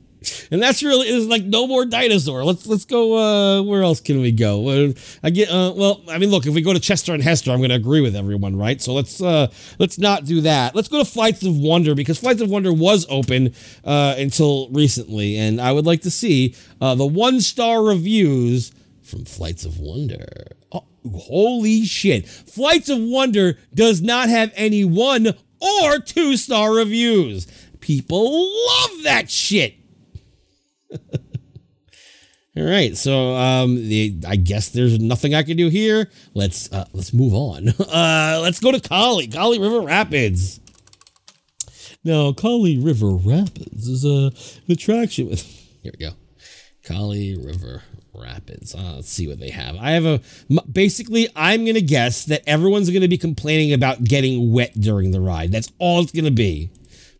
And that's really it's like no more dinosaur. Let's let's go. Uh, where else can we go? I get. Uh, well, I mean, look, if we go to Chester and Hester, I'm going to agree with everyone, right? So let's uh, let's not do that. Let's go to Flights of Wonder because Flights of Wonder was open uh, until recently, and I would like to see uh, the one star reviews from Flights of Wonder. Oh, holy shit! Flights of Wonder does not have any one or two star reviews. People love that shit. All right, so um, the, I guess there's nothing I can do here. Let's uh, let's move on. Uh, let's go to Kali, Kali River Rapids. Now, Kali River Rapids is a an attraction with. Here we go, Kali River Rapids. Uh, let's see what they have. I have a basically. I'm gonna guess that everyone's gonna be complaining about getting wet during the ride. That's all it's gonna be.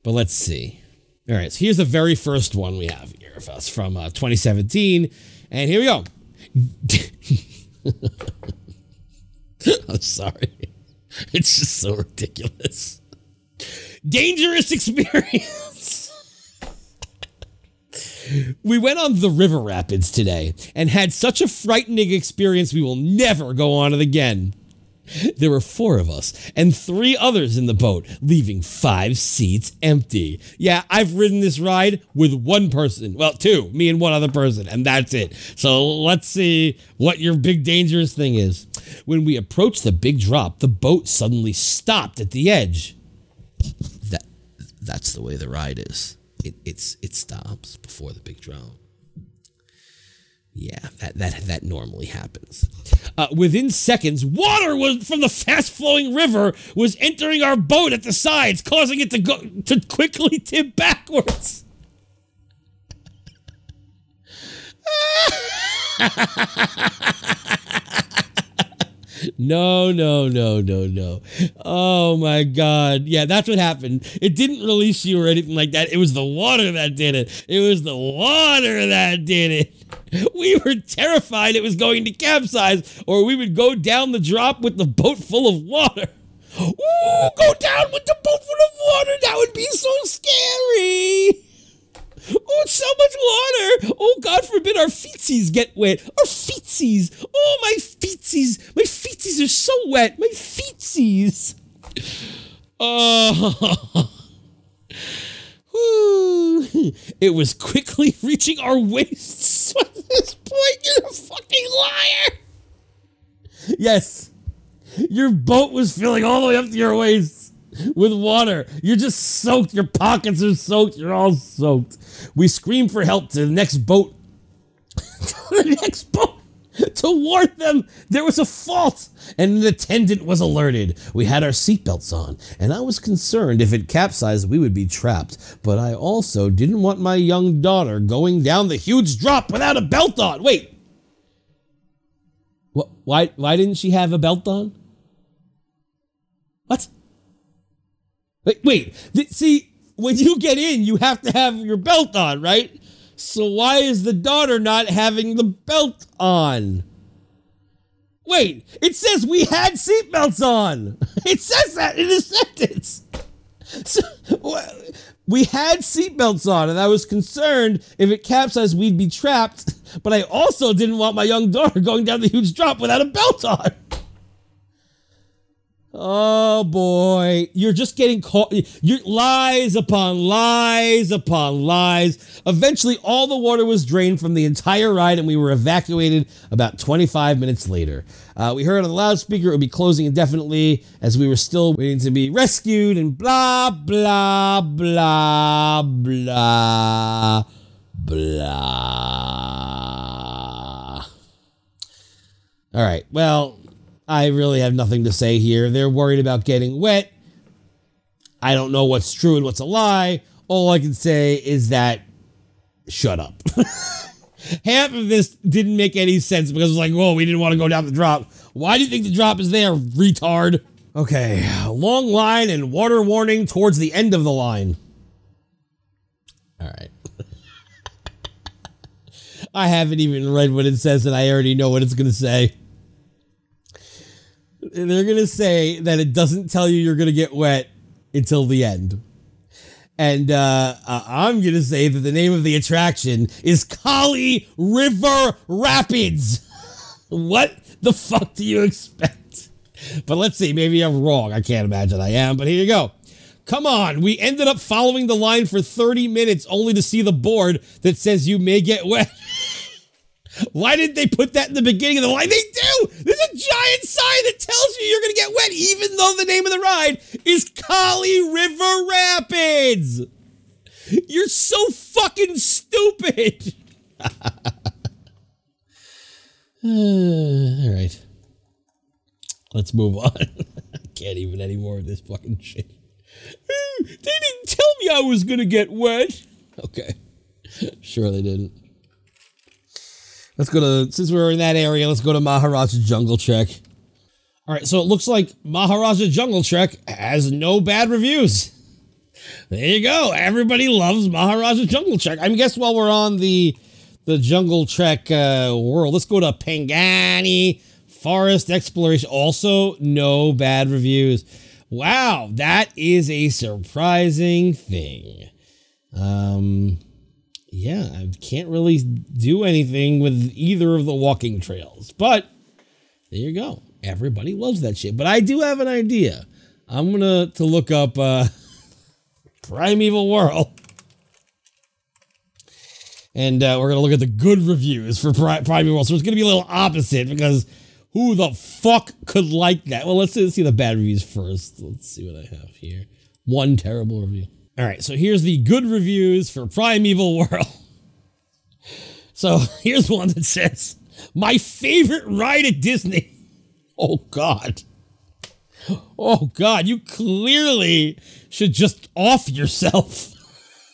But let's see. All right, so here's the very first one we have here of us from uh, 2017, and here we go. I'm sorry. It's just so ridiculous. Dangerous experience. We went on the river rapids today and had such a frightening experience we will never go on it again. There were four of us and three others in the boat, leaving five seats empty. Yeah, I've ridden this ride with one person. Well, two, me and one other person, and that's it. So let's see what your big dangerous thing is. When we approached the big drop, the boat suddenly stopped at the edge. That that's the way the ride is. It it's it stops before the big drop. Yeah, that that that normally happens. Uh, within seconds, water was from the fast-flowing river was entering our boat at the sides, causing it to go to quickly tip backwards. No, no, no, no, no. Oh my God. Yeah, that's what happened. It didn't release you or anything like that. It was the water that did it. It was the water that did it. We were terrified it was going to capsize or we would go down the drop with the boat full of water. Ooh, go down with the boat full of water. That would be so scary. Oh, it's so much water. Oh, God forbid our feetsies get wet. Our feetsies. Oh, my feetsies. My feetsies are so wet. My feetsies. Oh. It was quickly reaching our waists at this point. You're a fucking liar. Yes. Your boat was filling all the way up to your waist with water. You're just soaked. Your pockets are soaked. You're all soaked. We scream for help to the next boat. to the next boat to warn them there was a fault, and an attendant was alerted. We had our seatbelts on, and I was concerned if it capsized, we would be trapped. But I also didn't want my young daughter going down the huge drop without a belt on. Wait. Wh- Why, why didn't she have a belt on? What? Wait, wait. Th- See, when you get in, you have to have your belt on, right? So why is the daughter not having the belt on? Wait, it says we had seatbelts on. It says that in the sentence. So, we had seatbelts on, and I was concerned if it capsized, we'd be trapped. But I also didn't want my young daughter going down the huge drop without a belt on. Oh boy, you're just getting caught. You're lies upon lies upon lies. Eventually, all the water was drained from the entire ride, and we were evacuated about 25 minutes later. Uh, we heard on the loudspeaker it would be closing indefinitely as we were still waiting to be rescued, and blah blah blah blah blah. All right. Well, I really have nothing to say here. They're worried about getting wet. I don't know what's true and what's a lie. All I can say is that shut up. Half of this didn't make any sense because it's like, whoa, we didn't want to go down the drop. Why do you think the drop is there, retard? Okay, long line and water warning towards the end of the line. All right. I haven't even read what it says and I already know what it's going to say they're gonna say that it doesn't tell you you're gonna get wet until the end. And uh, uh, I'm gonna say that the name of the attraction is Kali River Rapids. what the fuck do you expect? But let's see, maybe I'm wrong. I can't imagine I am, but here you go. Come on, we ended up following the line for 30 minutes only to see the board that says you may get wet. Why didn't they put that in the beginning of the line? They do! There's a giant sign that tells you you're gonna get wet, even though the name of the ride is Kali River Rapids! You're so fucking stupid! All right. Let's move on. I can't even any more of this fucking shit. They didn't tell me I was gonna get wet. Okay. Sure they didn't. Let's go to since we're in that area. Let's go to Maharaja Jungle Trek. All right, so it looks like Maharaja Jungle Trek has no bad reviews. There you go. Everybody loves Maharaja Jungle Trek. I guess while we're on the the Jungle Trek uh, world, let's go to Pangani Forest Exploration. Also, no bad reviews. Wow, that is a surprising thing. Um, yeah, I can't really do anything with either of the walking trails, but there you go. Everybody loves that shit. But I do have an idea. I'm gonna to look up uh, Primeval Whirl, and uh, we're gonna look at the good reviews for Pri- Primeval Whirl. So it's gonna be a little opposite because who the fuck could like that? Well, let's see, let's see the bad reviews first. Let's see what I have here. One terrible review. All right, so here's the good reviews for Primeval Whirl. So here's one that says, My favorite ride at Disney. Oh, God. Oh, God, you clearly should just off yourself.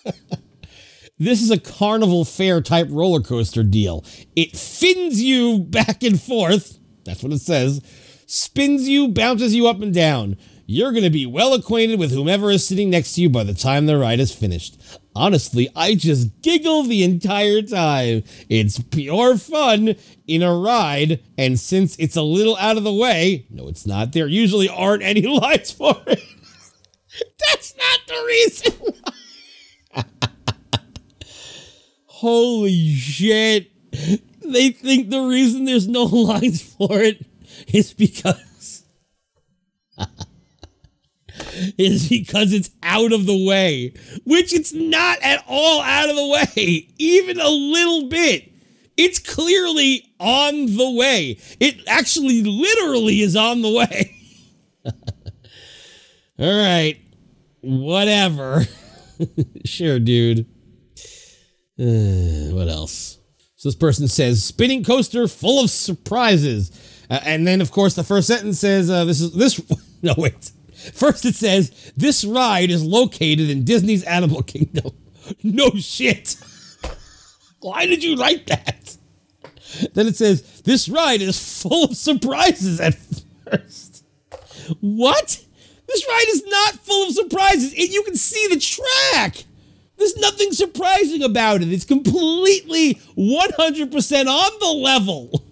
this is a carnival fair type roller coaster deal. It fins you back and forth. That's what it says. Spins you, bounces you up and down. You're going to be well acquainted with whomever is sitting next to you by the time the ride is finished. Honestly, I just giggle the entire time. It's pure fun in a ride, and since it's a little out of the way, no, it's not, there usually aren't any lights for it. That's not the reason. Holy shit. They think the reason there's no lines for it is because is because it's out of the way, which it's not at all out of the way, even a little bit. It's clearly on the way. It actually literally is on the way. all right. Whatever. sure, dude. Uh, what else? So this person says spinning coaster full of surprises. Uh, and then of course the first sentence says uh, this is this no wait. First it says this ride is located in Disney's Animal Kingdom. No shit. Why did you write that? Then it says this ride is full of surprises at first. What? This ride is not full of surprises. It, you can see the track. There's nothing surprising about it. It's completely 100% on the level.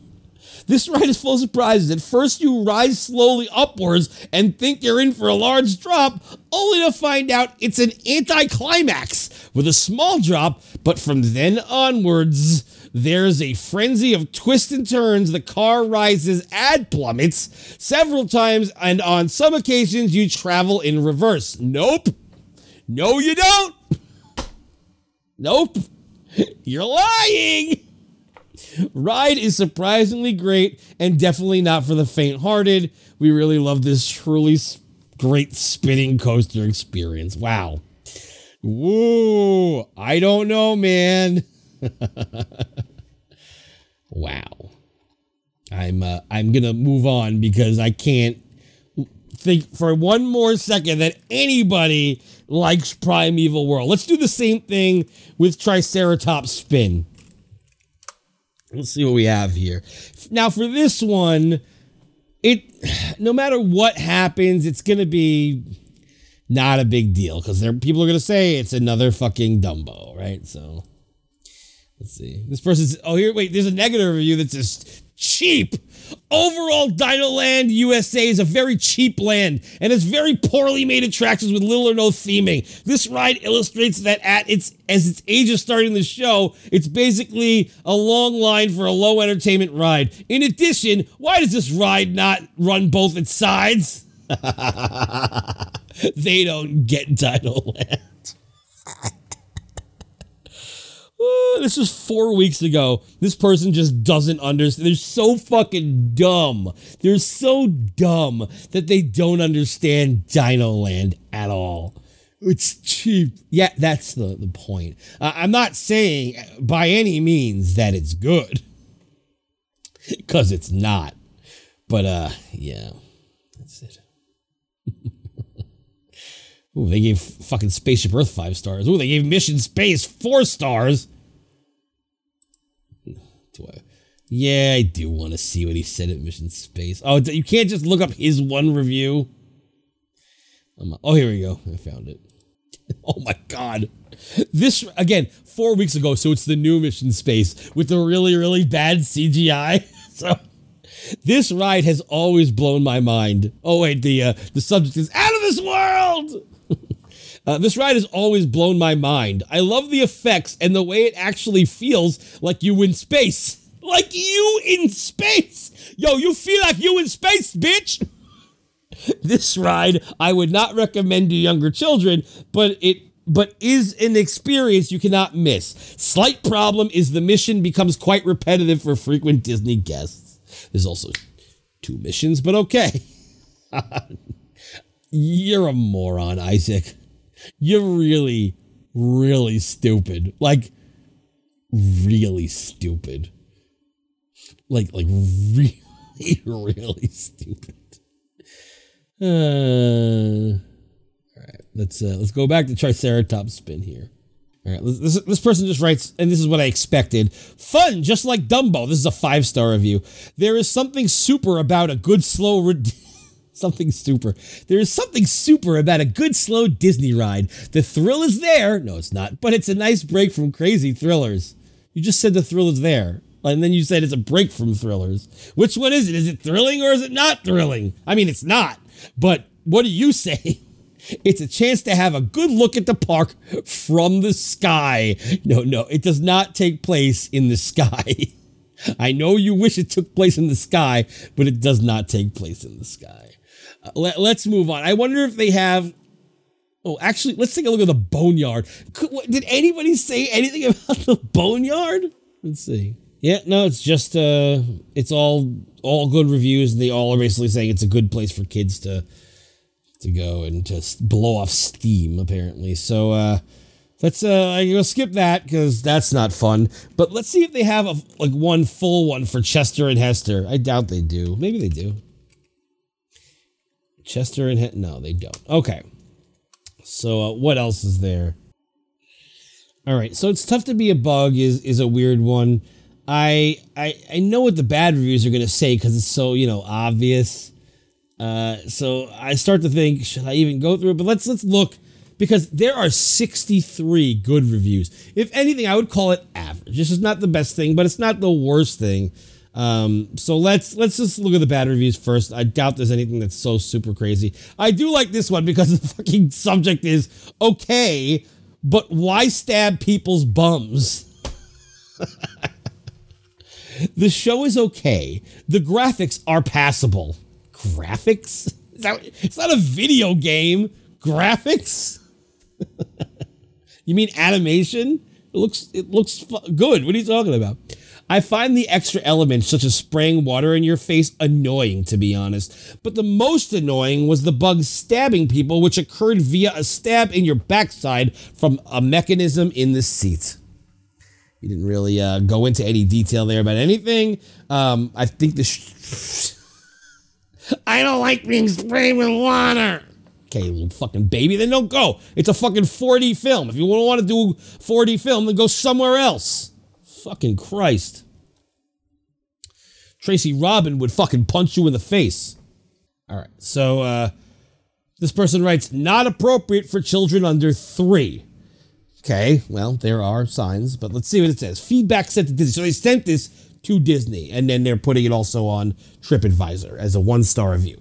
This ride is full of surprises. At first, you rise slowly upwards and think you're in for a large drop, only to find out it's an anticlimax with a small drop, but from then onwards, there's a frenzy of twists and turns. The car rises and plummets several times, and on some occasions, you travel in reverse. Nope. No, you don't. Nope. You're lying. Ride is surprisingly great and definitely not for the faint hearted. We really love this truly great spinning coaster experience. Wow. Whoa. I don't know, man. wow. I'm uh, I'm gonna move on because I can't think for one more second that anybody likes Primeval Whirl. Let's do the same thing with Triceratops Spin. Let's see what we have here. Now, for this one, it no matter what happens, it's gonna be not a big deal because there people are gonna say it's another fucking Dumbo, right? So let's see. This person's oh here wait, there's a negative review that says cheap. Overall, Dino Land USA is a very cheap land and has very poorly made attractions with little or no theming. This ride illustrates that at its as its age of starting the show, it's basically a long line for a low entertainment ride. In addition, why does this ride not run both its sides? they don't get Dino Land. Uh, this was four weeks ago. This person just doesn't understand. They're so fucking dumb. They're so dumb that they don't understand Dino Land at all. It's cheap. Yeah, that's the, the point. Uh, I'm not saying by any means that it's good, because it's not. But, uh, yeah, Ooh, they gave fucking Spaceship Earth five stars. Ooh, they gave Mission Space four stars. Do I, Yeah, I do want to see what he said at Mission Space. Oh, you can't just look up his one review. I'm- oh, here we go. I found it. Oh my god. This again, four weeks ago, so it's the new Mission Space with the really, really bad CGI. So this ride has always blown my mind. Oh wait, the uh, the subject is out of this world. Uh, this ride has always blown my mind. I love the effects and the way it actually feels like you in space. Like you in space. Yo, you feel like you in space, bitch. this ride I would not recommend to younger children, but it but is an experience you cannot miss. Slight problem is the mission becomes quite repetitive for frequent Disney guests. There's also two missions, but okay. You're a moron, Isaac. You're really, really stupid. Like, really stupid. Like, like really, really stupid. Uh, all right, let's uh, let's go back to Triceratops spin here. All right, this, this person just writes, and this is what I expected. Fun, just like Dumbo. This is a five star review. There is something super about a good slow. something super. There is something super about a good slow Disney ride. The thrill is there. No, it's not, but it's a nice break from crazy thrillers. You just said the thrill is there. And then you said it's a break from thrillers. Which one is it? Is it thrilling or is it not thrilling? I mean, it's not. But what do you say? It's a chance to have a good look at the park from the sky. No, no, it does not take place in the sky. I know you wish it took place in the sky, but it does not take place in the sky. Let, us move on. I wonder if they have. Oh, actually, let's take a look at the boneyard. Could, what, did anybody say anything about the boneyard? Let's see. Yeah, no, it's just uh, it's all all good reviews. and They all are basically saying it's a good place for kids to to go and just blow off steam. Apparently, so uh, let's uh, I go skip that because that's not fun. But let's see if they have a like one full one for Chester and Hester. I doubt they do. Maybe they do. Chester and Hester. No, they don't. Okay. So uh, what else is there? All right, so it's tough to be a bug is is a weird one. I I I know what the bad reviews are gonna say because it's so you know obvious. Uh, so I start to think, should I even go through it? But let's let's look because there are 63 good reviews. If anything, I would call it average. This is not the best thing, but it's not the worst thing. Um, so let's let's just look at the bad reviews first. I doubt there's anything that's so super crazy. I do like this one because the fucking subject is okay, but why stab people's bums? the show is okay. The graphics are passable. Graphics? That, it's not a video game. Graphics? you mean animation? It looks it looks fu- good. What are you talking about? I find the extra elements, such as spraying water in your face, annoying, to be honest. But the most annoying was the bug stabbing people, which occurred via a stab in your backside from a mechanism in the seat. You didn't really uh, go into any detail there about anything. Um, I think the. Sh- I don't like being sprayed with water. Okay, little fucking baby, then don't go. It's a fucking 4D film. If you don't want to do 4D film, then go somewhere else. Fucking Christ. Tracy Robin would fucking punch you in the face. All right, so uh, this person writes, not appropriate for children under three. Okay, well, there are signs, but let's see what it says. Feedback sent to Disney. So they sent this to Disney, and then they're putting it also on TripAdvisor as a one star review.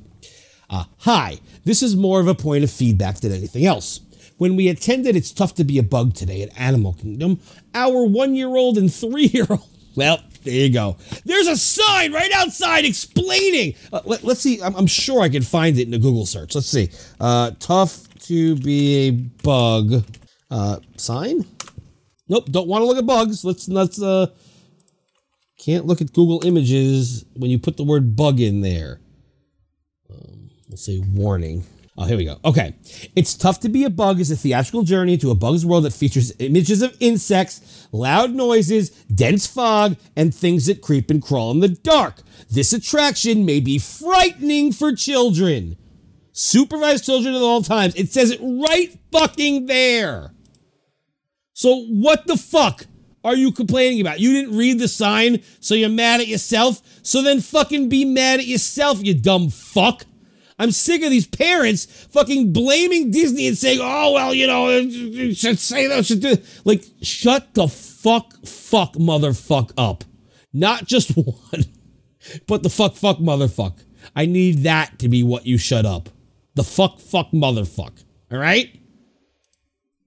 Uh, hi, this is more of a point of feedback than anything else. When we attended It's Tough to Be a Bug today at Animal Kingdom, our one year old and three year old, well, there you go. There's a sign right outside explaining. Uh, let, us see, I'm, I'm, sure I can find it in a Google search. Let's see. Uh, tough to be a bug. Uh, sign? Nope, don't want to look at bugs. Let's, let's, uh, can't look at Google Images when you put the word bug in there. Um, we'll say warning. Oh, here we go. Okay. It's Tough to Be a Bug is a theatrical journey to a bug's world that features images of insects, loud noises, dense fog, and things that creep and crawl in the dark. This attraction may be frightening for children. Supervise children at all times. It says it right fucking there. So what the fuck are you complaining about? You didn't read the sign, so you're mad at yourself? So then fucking be mad at yourself, you dumb fuck. I'm sick of these parents fucking blaming Disney and saying, oh, well, you know, you should say that, should do. Like, shut the fuck, fuck, motherfuck up. Not just one, but the fuck, fuck, motherfuck. I need that to be what you shut up. The fuck, fuck, motherfuck. All right?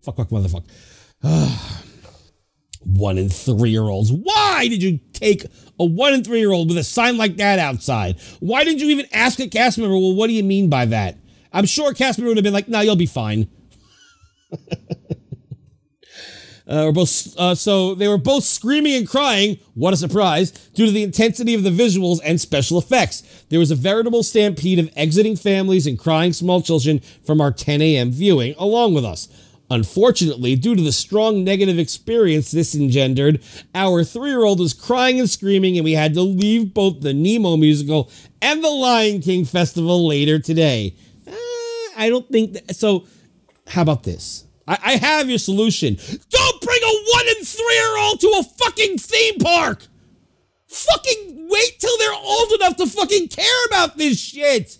Fuck, fuck, motherfuck. one and three year olds. Why did you take a one and three year old with a sign like that outside? Why didn't you even ask a cast member, well, what do you mean by that? I'm sure a cast member would have been like, no, you'll be fine. Uh, both, uh, so they were both screaming and crying. What a surprise! Due to the intensity of the visuals and special effects, there was a veritable stampede of exiting families and crying small children from our 10 a.m. viewing, along with us. Unfortunately, due to the strong negative experience this engendered, our three year old was crying and screaming, and we had to leave both the Nemo musical and the Lion King festival later today. Uh, I don't think that. So, how about this? I, I have your solution. Don't bring a one and three year old to a fucking theme park! Fucking wait till they're old enough to fucking care about this shit!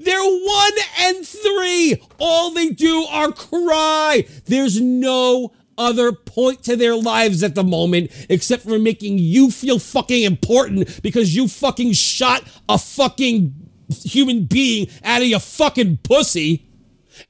They're one and three. All they do are cry. There's no other point to their lives at the moment except for making you feel fucking important because you fucking shot a fucking human being out of your fucking pussy.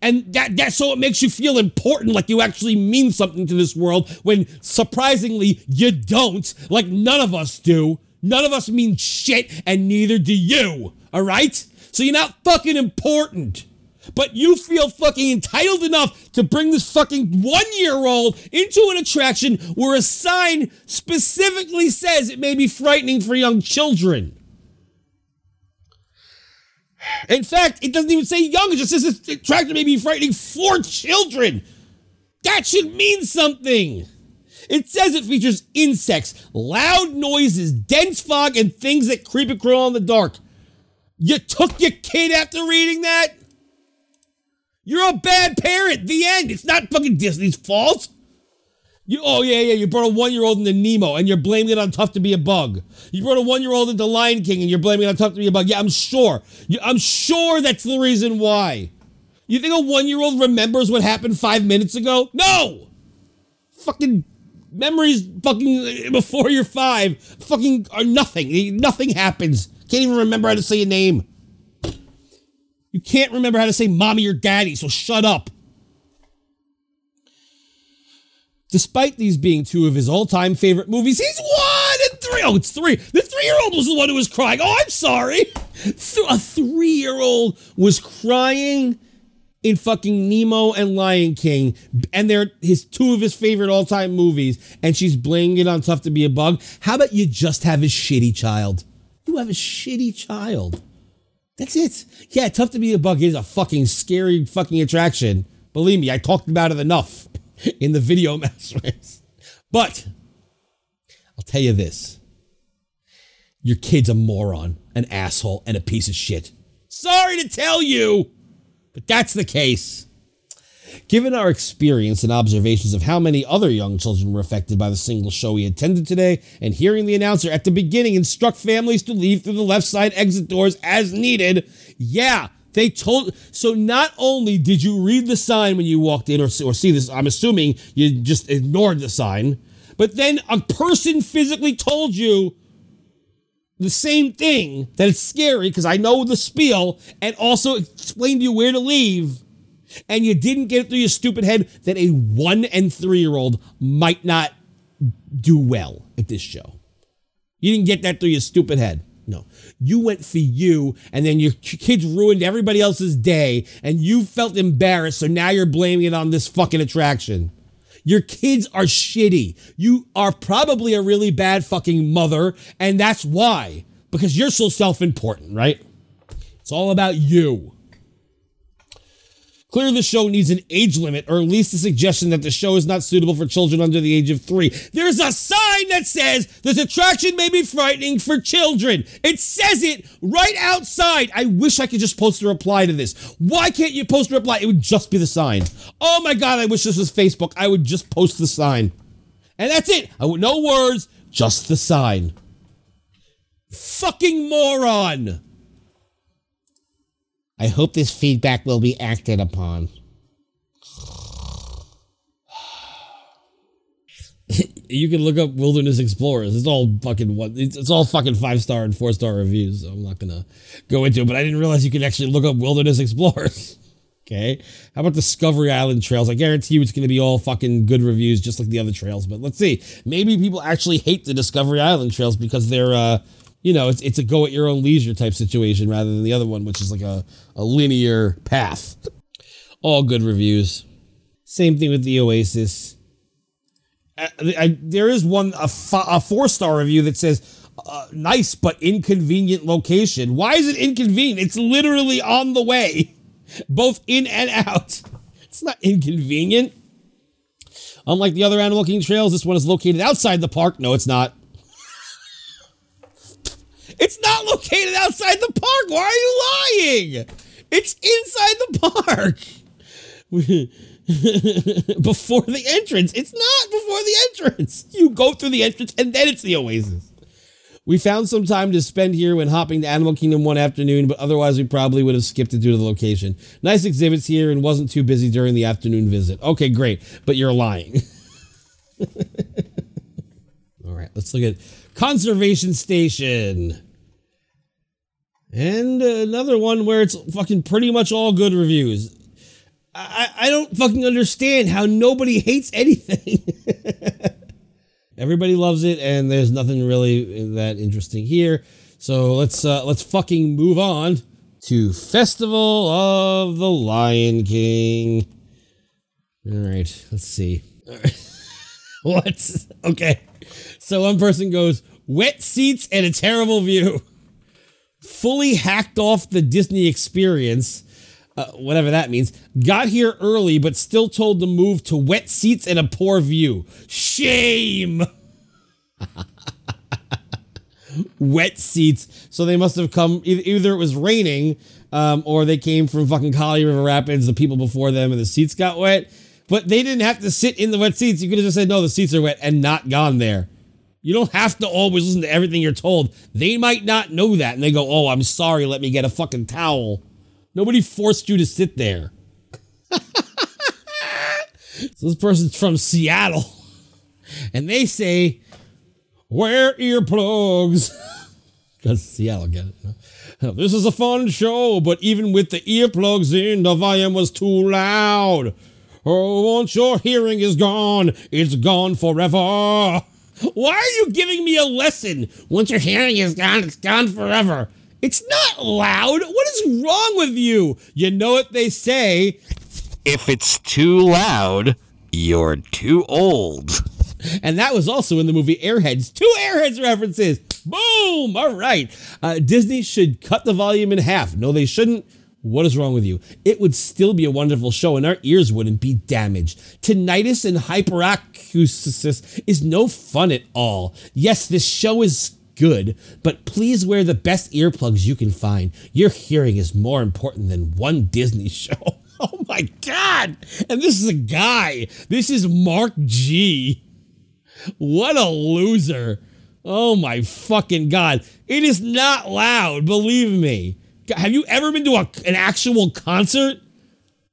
And that that's so it makes you feel important, like you actually mean something to this world, when surprisingly you don't, like none of us do. None of us mean shit, and neither do you. All right? So you're not fucking important. But you feel fucking entitled enough to bring this fucking one year old into an attraction where a sign specifically says it may be frightening for young children. In fact, it doesn't even say young, it just says this attraction may be frightening for children. That should mean something. It says it features insects, loud noises, dense fog, and things that creep and crawl in the dark. You took your kid after reading that? You're a bad parent. The end. It's not fucking Disney's fault. You, oh yeah, yeah. You brought a one-year-old into Nemo, and you're blaming it on Tough to Be a Bug. You brought a one-year-old into Lion King, and you're blaming it on Tough to Be a Bug. Yeah, I'm sure. You, I'm sure that's the reason why. You think a one-year-old remembers what happened five minutes ago? No. Fucking memories, fucking before you're five, fucking are nothing. Nothing happens. Can't even remember how to say a name. You can't remember how to say mommy or daddy, so shut up. Despite these being two of his all time favorite movies, he's one and three. Oh, it's three. The three year old was the one who was crying. Oh, I'm sorry. A three year old was crying in fucking Nemo and Lion King, and they're his two of his favorite all time movies, and she's blaming it on Tough to Be a Bug. How about you just have a shitty child? You have a shitty child. That's it. Yeah, Tough to Be a Bug is a fucking scary fucking attraction. Believe me, I talked about it enough in the video masters. But I'll tell you this. Your kid's a moron, an asshole, and a piece of shit. Sorry to tell you, but that's the case. Given our experience and observations of how many other young children were affected by the single show we attended today, and hearing the announcer at the beginning instruct families to leave through the left side exit doors as needed, yeah, they told. So not only did you read the sign when you walked in or, or see this, I'm assuming you just ignored the sign, but then a person physically told you the same thing that it's scary because I know the spiel and also explained to you where to leave. And you didn't get it through your stupid head that a one and three year old might not do well at this show. You didn't get that through your stupid head. No. You went for you, and then your kids ruined everybody else's day, and you felt embarrassed, so now you're blaming it on this fucking attraction. Your kids are shitty. You are probably a really bad fucking mother, and that's why. Because you're so self important, right? It's all about you. Clearly, the show needs an age limit, or at least a suggestion that the show is not suitable for children under the age of three. There's a sign that says this attraction may be frightening for children. It says it right outside. I wish I could just post a reply to this. Why can't you post a reply? It would just be the sign. Oh my God, I wish this was Facebook. I would just post the sign. And that's it. I, would, no words, just the sign. Fucking moron. I hope this feedback will be acted upon. you can look up Wilderness Explorers. It's all fucking. It's, it's all fucking five star and four star reviews. So I'm not gonna go into it. But I didn't realize you could actually look up Wilderness Explorers. Okay. How about Discovery Island trails? I guarantee you it's to be all fucking good reviews, just like the other trails. But let's see. Maybe people actually hate the Discovery Island trails because they're, uh, you know, it's, it's a go at your own leisure type situation rather than the other one, which is like a, a linear path. All good reviews. Same thing with the Oasis. I, I, there is one, a, f- a four star review that says, uh, nice but inconvenient location. Why is it inconvenient? It's literally on the way both in and out. It's not inconvenient. Unlike the other Animal Kingdom trails, this one is located outside the park. No, it's not. It's not located outside the park. Why are you lying? It's inside the park. before the entrance. It's not before the entrance. You go through the entrance and then it's the Oasis. We found some time to spend here when hopping to Animal Kingdom one afternoon, but otherwise we probably would have skipped it due to the location. Nice exhibits here and wasn't too busy during the afternoon visit. Okay, great, but you're lying. All right, let's look at Conservation Station. And another one where it's fucking pretty much all good reviews. I, I don't fucking understand how nobody hates anything. Everybody loves it, and there's nothing really that interesting here. So let's uh, let's fucking move on to Festival of the Lion King. All right, let's see. what? Okay. So one person goes, wet seats and a terrible view. Fully hacked off the Disney experience, uh, whatever that means. Got here early, but still told to move to wet seats and a poor view. Shame! wet seats. So they must have come, either it was raining um, or they came from fucking Kali River Rapids, the people before them, and the seats got wet. But they didn't have to sit in the wet seats. You could have just said, no, the seats are wet and not gone there. You don't have to always listen to everything you're told. They might not know that and they go, oh, I'm sorry, let me get a fucking towel. Nobody forced you to sit there. so this person's from Seattle and they say, wear earplugs. Because Seattle get it. This is a fun show, but even with the earplugs in, the volume was too loud. Oh, once your hearing is gone, it's gone forever. Why are you giving me a lesson? Once your hearing is gone, it's gone forever. It's not loud. What is wrong with you? You know what they say? If it's too loud, you're too old. And that was also in the movie Airheads. Two Airheads references. Boom! All right. Uh, Disney should cut the volume in half. No, they shouldn't. What is wrong with you? It would still be a wonderful show and our ears wouldn't be damaged. Tinnitus and hyperacusis is no fun at all. Yes, this show is good, but please wear the best earplugs you can find. Your hearing is more important than one Disney show. Oh my God! And this is a guy. This is Mark G. What a loser. Oh my fucking God. It is not loud, believe me. Have you ever been to a, an actual concert?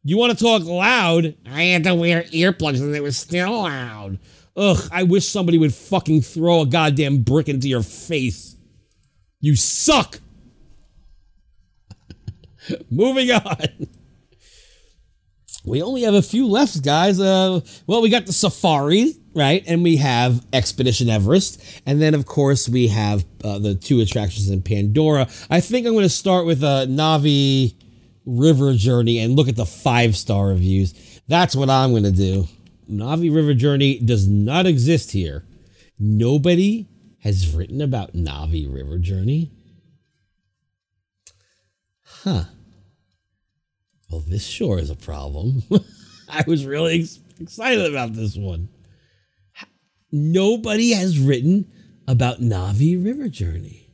You want to talk loud? I had to wear earplugs and it was still loud. Ugh, I wish somebody would fucking throw a goddamn brick into your face. You suck. Moving on. We only have a few left, guys. Uh, well, we got the Safari, right? And we have Expedition Everest. And then, of course, we have uh, the two attractions in Pandora. I think I'm going to start with uh, Na'vi River Journey and look at the five star reviews. That's what I'm going to do. Na'vi River Journey does not exist here. Nobody has written about Na'vi River Journey. Huh. Well, this sure is a problem. I was really ex- excited about this one. Nobody has written about Na'vi River Journey.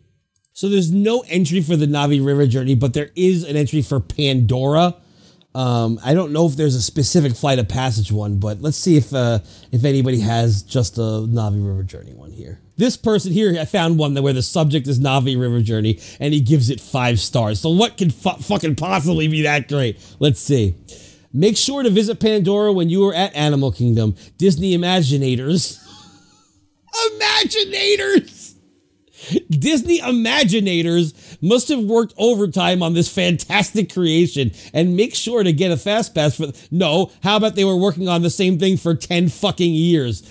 So there's no entry for the Na'vi River Journey, but there is an entry for Pandora. Um, I don't know if there's a specific flight of passage one, but let's see if uh, if anybody has just a Na'vi River Journey one here. This person here, I found one where the subject is Na'vi River Journey, and he gives it five stars. So what could fu- fucking possibly be that great? Let's see. Make sure to visit Pandora when you are at Animal Kingdom. Disney Imaginators. Imaginators! Disney Imaginators must have worked overtime on this fantastic creation and make sure to get a fast pass for. No, how about they were working on the same thing for 10 fucking years?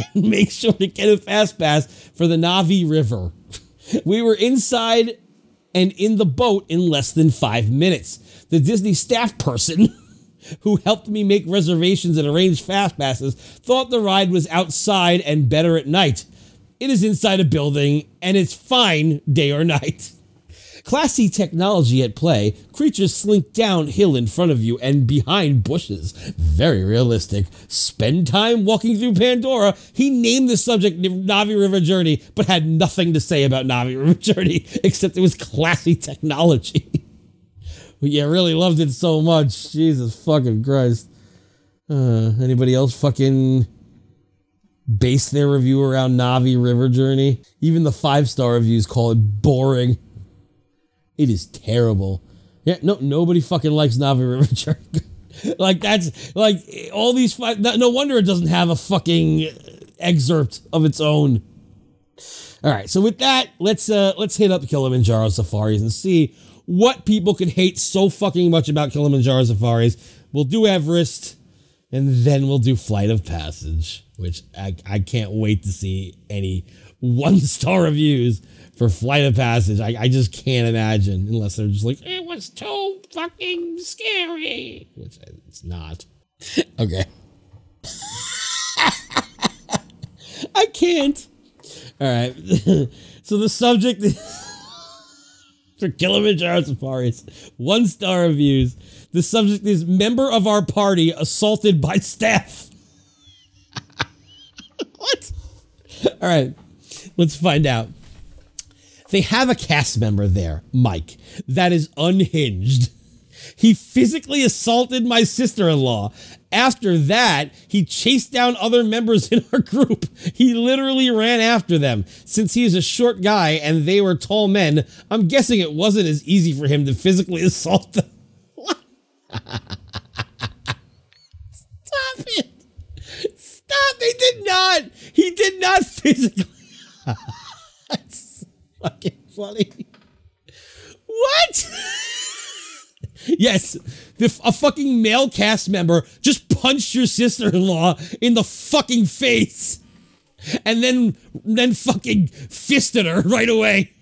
make sure to get a fast pass for the Na'vi River. We were inside and in the boat in less than five minutes. The Disney staff person who helped me make reservations and arrange fast passes thought the ride was outside and better at night. It is inside a building and it's fine day or night. Classy technology at play. Creatures slink downhill in front of you and behind bushes. Very realistic. Spend time walking through Pandora. He named the subject Na'vi River Journey, but had nothing to say about Na'vi River Journey except it was classy technology. yeah, really loved it so much. Jesus fucking Christ. Uh, anybody else fucking base their review around Na'vi River Journey? Even the five star reviews call it boring. It is terrible. Yeah, no, nobody fucking likes Na'vi River Journey. like that's like all these five. No wonder it doesn't have a fucking excerpt of its own. All right, so with that, let's uh let's hit up Kilimanjaro Safaris and see what people can hate so fucking much about Kilimanjaro Safaris. We'll do Everest, and then we'll do Flight of Passage, which I, I can't wait to see any one star reviews for Flight of Passage. I, I just can't imagine unless they're just like it was too fucking scary, which it's not. okay, I can't. All right. so the subject for Kilimanjaro Safaris, one star reviews. The subject is member of our party assaulted by staff. what? All right, let's find out. They have a cast member there, Mike, that is unhinged. He physically assaulted my sister in law. After that, he chased down other members in our group. He literally ran after them. Since he is a short guy and they were tall men, I'm guessing it wasn't as easy for him to physically assault them. Stop it. Stop. They did not. He did not physically. Fucking funny. What? yes, the, a fucking male cast member just punched your sister-in-law in the fucking face, and then then fucking fisted her right away.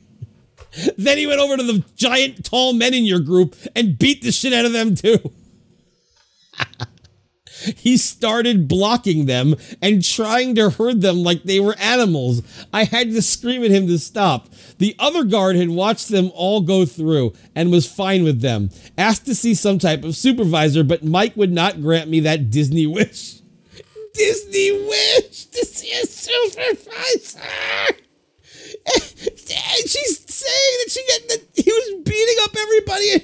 Then he went over to the giant tall men in your group and beat the shit out of them too. He started blocking them and trying to herd them like they were animals. I had to scream at him to stop. The other guard had watched them all go through and was fine with them. Asked to see some type of supervisor, but Mike would not grant me that Disney wish. Disney wish to see a supervisor. And she's saying that she got that he was beating up everybody in,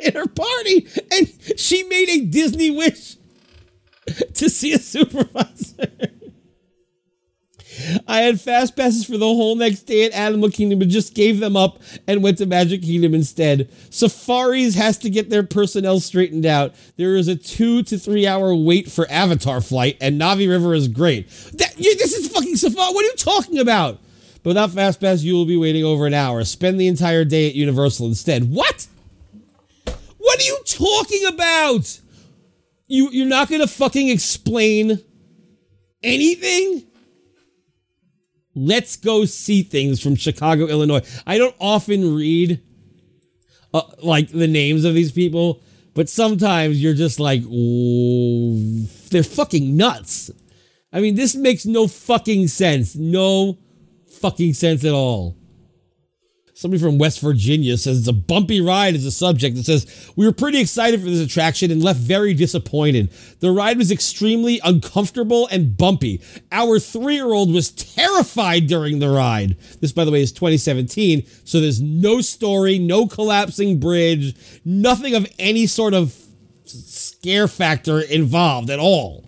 in her party, and she made a Disney wish to see a supervisor. I had fast passes for the whole next day at Animal Kingdom, but just gave them up and went to Magic Kingdom instead. Safaris has to get their personnel straightened out. There is a two to three hour wait for Avatar flight, and Na'vi River is great. That, you, this is fucking Safari. What are you talking about? But without fast pass, you will be waiting over an hour. Spend the entire day at Universal instead. What? What are you talking about? You you're not gonna fucking explain anything? Let's go see things from Chicago, Illinois. I don't often read uh, like the names of these people, but sometimes you're just like, they're fucking nuts. I mean, this makes no fucking sense. No fucking sense at all. Somebody from West Virginia says it's a bumpy ride as a subject. It says, We were pretty excited for this attraction and left very disappointed. The ride was extremely uncomfortable and bumpy. Our three year old was terrified during the ride. This, by the way, is 2017, so there's no story, no collapsing bridge, nothing of any sort of scare factor involved at all.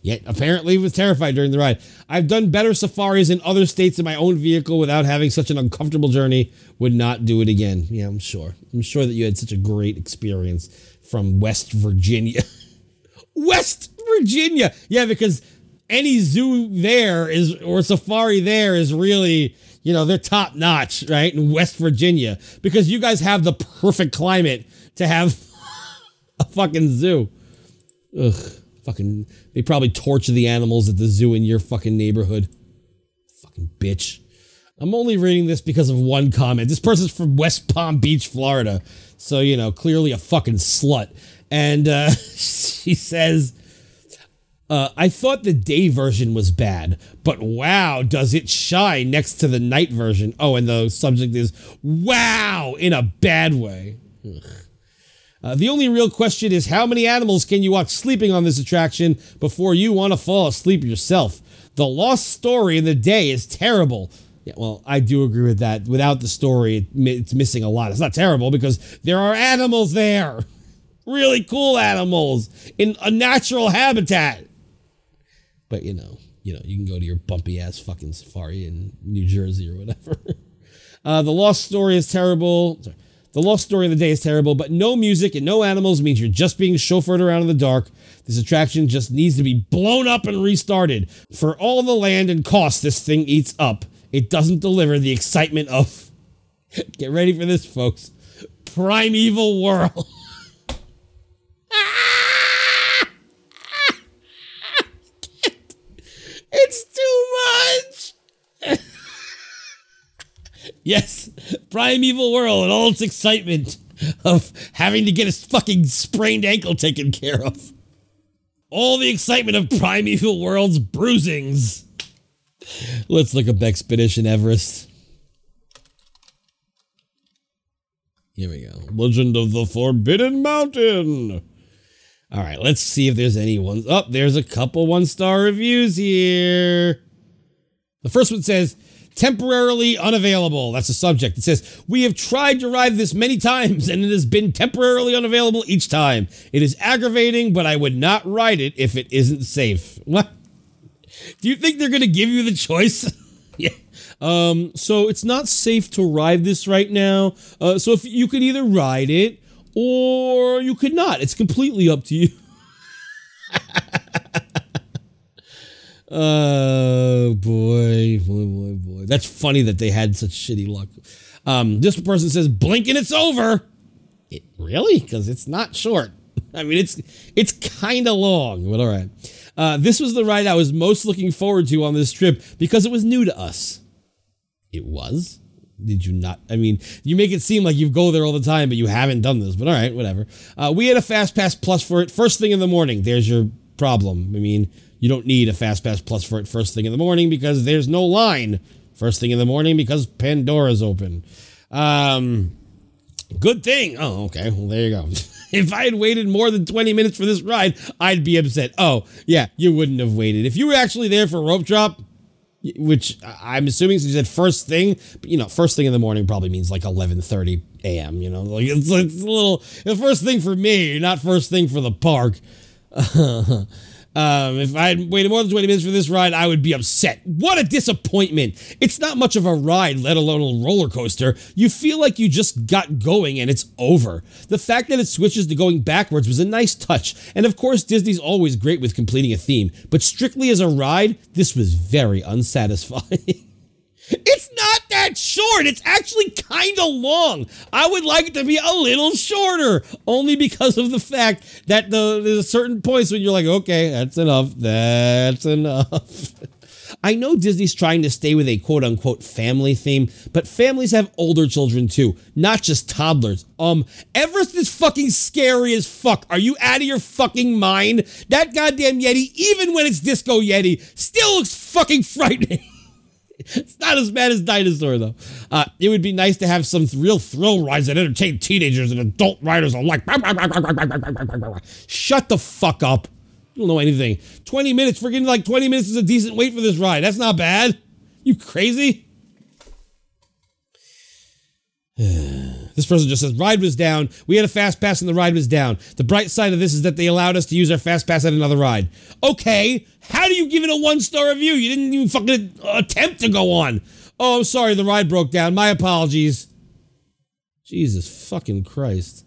Yet apparently he was terrified during the ride. I've done better safaris in other states in my own vehicle without having such an uncomfortable journey. Would not do it again. Yeah, I'm sure. I'm sure that you had such a great experience from West Virginia. West Virginia. Yeah, because any zoo there is or safari there is really, you know, they're top notch, right? In West Virginia. Because you guys have the perfect climate to have a fucking zoo. Ugh. Fucking, they probably torture the animals at the zoo in your fucking neighborhood. Fucking bitch. I'm only reading this because of one comment. This person's from West Palm Beach, Florida. So, you know, clearly a fucking slut. And uh, she says, uh, I thought the day version was bad, but wow, does it shine next to the night version? Oh, and the subject is wow in a bad way. Ugh. Uh, the only real question is how many animals can you watch sleeping on this attraction before you want to fall asleep yourself? The lost story in the day is terrible. Yeah, well, I do agree with that. Without the story, it's missing a lot. It's not terrible because there are animals there. Really cool animals in a natural habitat. But you know, you know, you can go to your bumpy ass fucking safari in New Jersey or whatever. Uh, the lost story is terrible. Sorry. The lost story of the day is terrible, but no music and no animals means you're just being chauffeured around in the dark. This attraction just needs to be blown up and restarted. For all the land and cost this thing eats up, it doesn't deliver the excitement of. Get ready for this, folks. Primeval Whirl. it's too much. Yes, Primeval Whirl and all its excitement of having to get his fucking sprained ankle taken care of. All the excitement of Primeval Whirl's bruisings. Let's look up Expedition Everest. Here we go. Legend of the Forbidden Mountain. All right, let's see if there's any ones. Oh, there's a couple one star reviews here. The first one says, temporarily unavailable. That's the subject. It says, We have tried to ride this many times and it has been temporarily unavailable each time. It is aggravating, but I would not ride it if it isn't safe. What? Do you think they're going to give you the choice? yeah. Um, so it's not safe to ride this right now. Uh, so if you could either ride it or you could not. It's completely up to you. Oh boy, boy, boy, boy. That's funny that they had such shitty luck. Um, this person says, "Blink and it's over." It really? Because it's not short. I mean, it's it's kind of long, but all right. Uh, this was the ride I was most looking forward to on this trip because it was new to us. It was. Did you not? I mean, you make it seem like you go there all the time, but you haven't done this. But all right, whatever. Uh, we had a Fast Pass Plus for it first thing in the morning. There's your problem. I mean, you don't need a Fast Pass Plus for it first thing in the morning because there's no line first thing in the morning because Pandora's open. Um, good thing. Oh, okay. Well, there you go. if I had waited more than 20 minutes for this ride, I'd be upset. Oh, yeah, you wouldn't have waited. If you were actually there for rope drop, which I'm assuming since you said first thing, but you know, first thing in the morning probably means like 11:30 a.m. You know, like it's, it's a little the first thing for me, not first thing for the park. Um, if I had waited more than 20 minutes for this ride, I would be upset. What a disappointment. It's not much of a ride, let alone a roller coaster. You feel like you just got going and it's over. The fact that it switches to going backwards was a nice touch. And of course, Disney's always great with completing a theme, but strictly as a ride, this was very unsatisfying. It's not that short. It's actually kind of long. I would like it to be a little shorter, only because of the fact that the there's certain points when you're like, okay, that's enough. That's enough. I know Disney's trying to stay with a quote unquote family theme, but families have older children too, not just toddlers. Um, Everest is fucking scary as fuck. Are you out of your fucking mind? That goddamn Yeti, even when it's Disco Yeti, still looks fucking frightening. It's not as bad as Dinosaur, though. Uh, it would be nice to have some real thrill rides that entertain teenagers and adult riders alike. Shut the fuck up. You don't know anything. 20 minutes, freaking like 20 minutes is a decent wait for this ride. That's not bad. You crazy? This person just says, ride was down. We had a fast pass and the ride was down. The bright side of this is that they allowed us to use our fast pass at another ride. Okay, how do you give it a one star review? You didn't even fucking attempt to go on. Oh, I'm sorry, the ride broke down. My apologies. Jesus fucking Christ.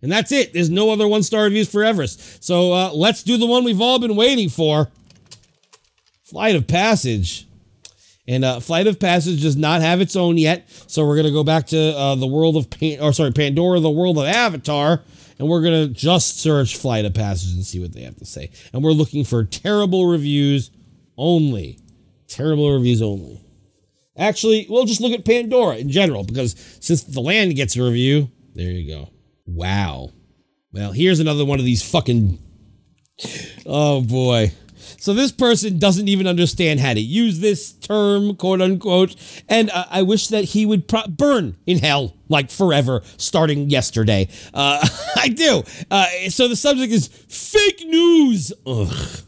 And that's it. There's no other one star reviews for Everest. So uh, let's do the one we've all been waiting for Flight of Passage. And uh, Flight of Passage does not have its own yet, so we're gonna go back to uh, the world of Pan- or sorry Pandora, the world of Avatar, and we're gonna just search Flight of Passage and see what they have to say. And we're looking for terrible reviews only, terrible reviews only. Actually, we'll just look at Pandora in general because since the land gets a review, there you go. Wow. Well, here's another one of these fucking. Oh boy. So this person doesn't even understand how to use this term, quote unquote, and uh, I wish that he would pro- burn in hell like forever, starting yesterday. Uh, I do. Uh, so the subject is fake news. Ugh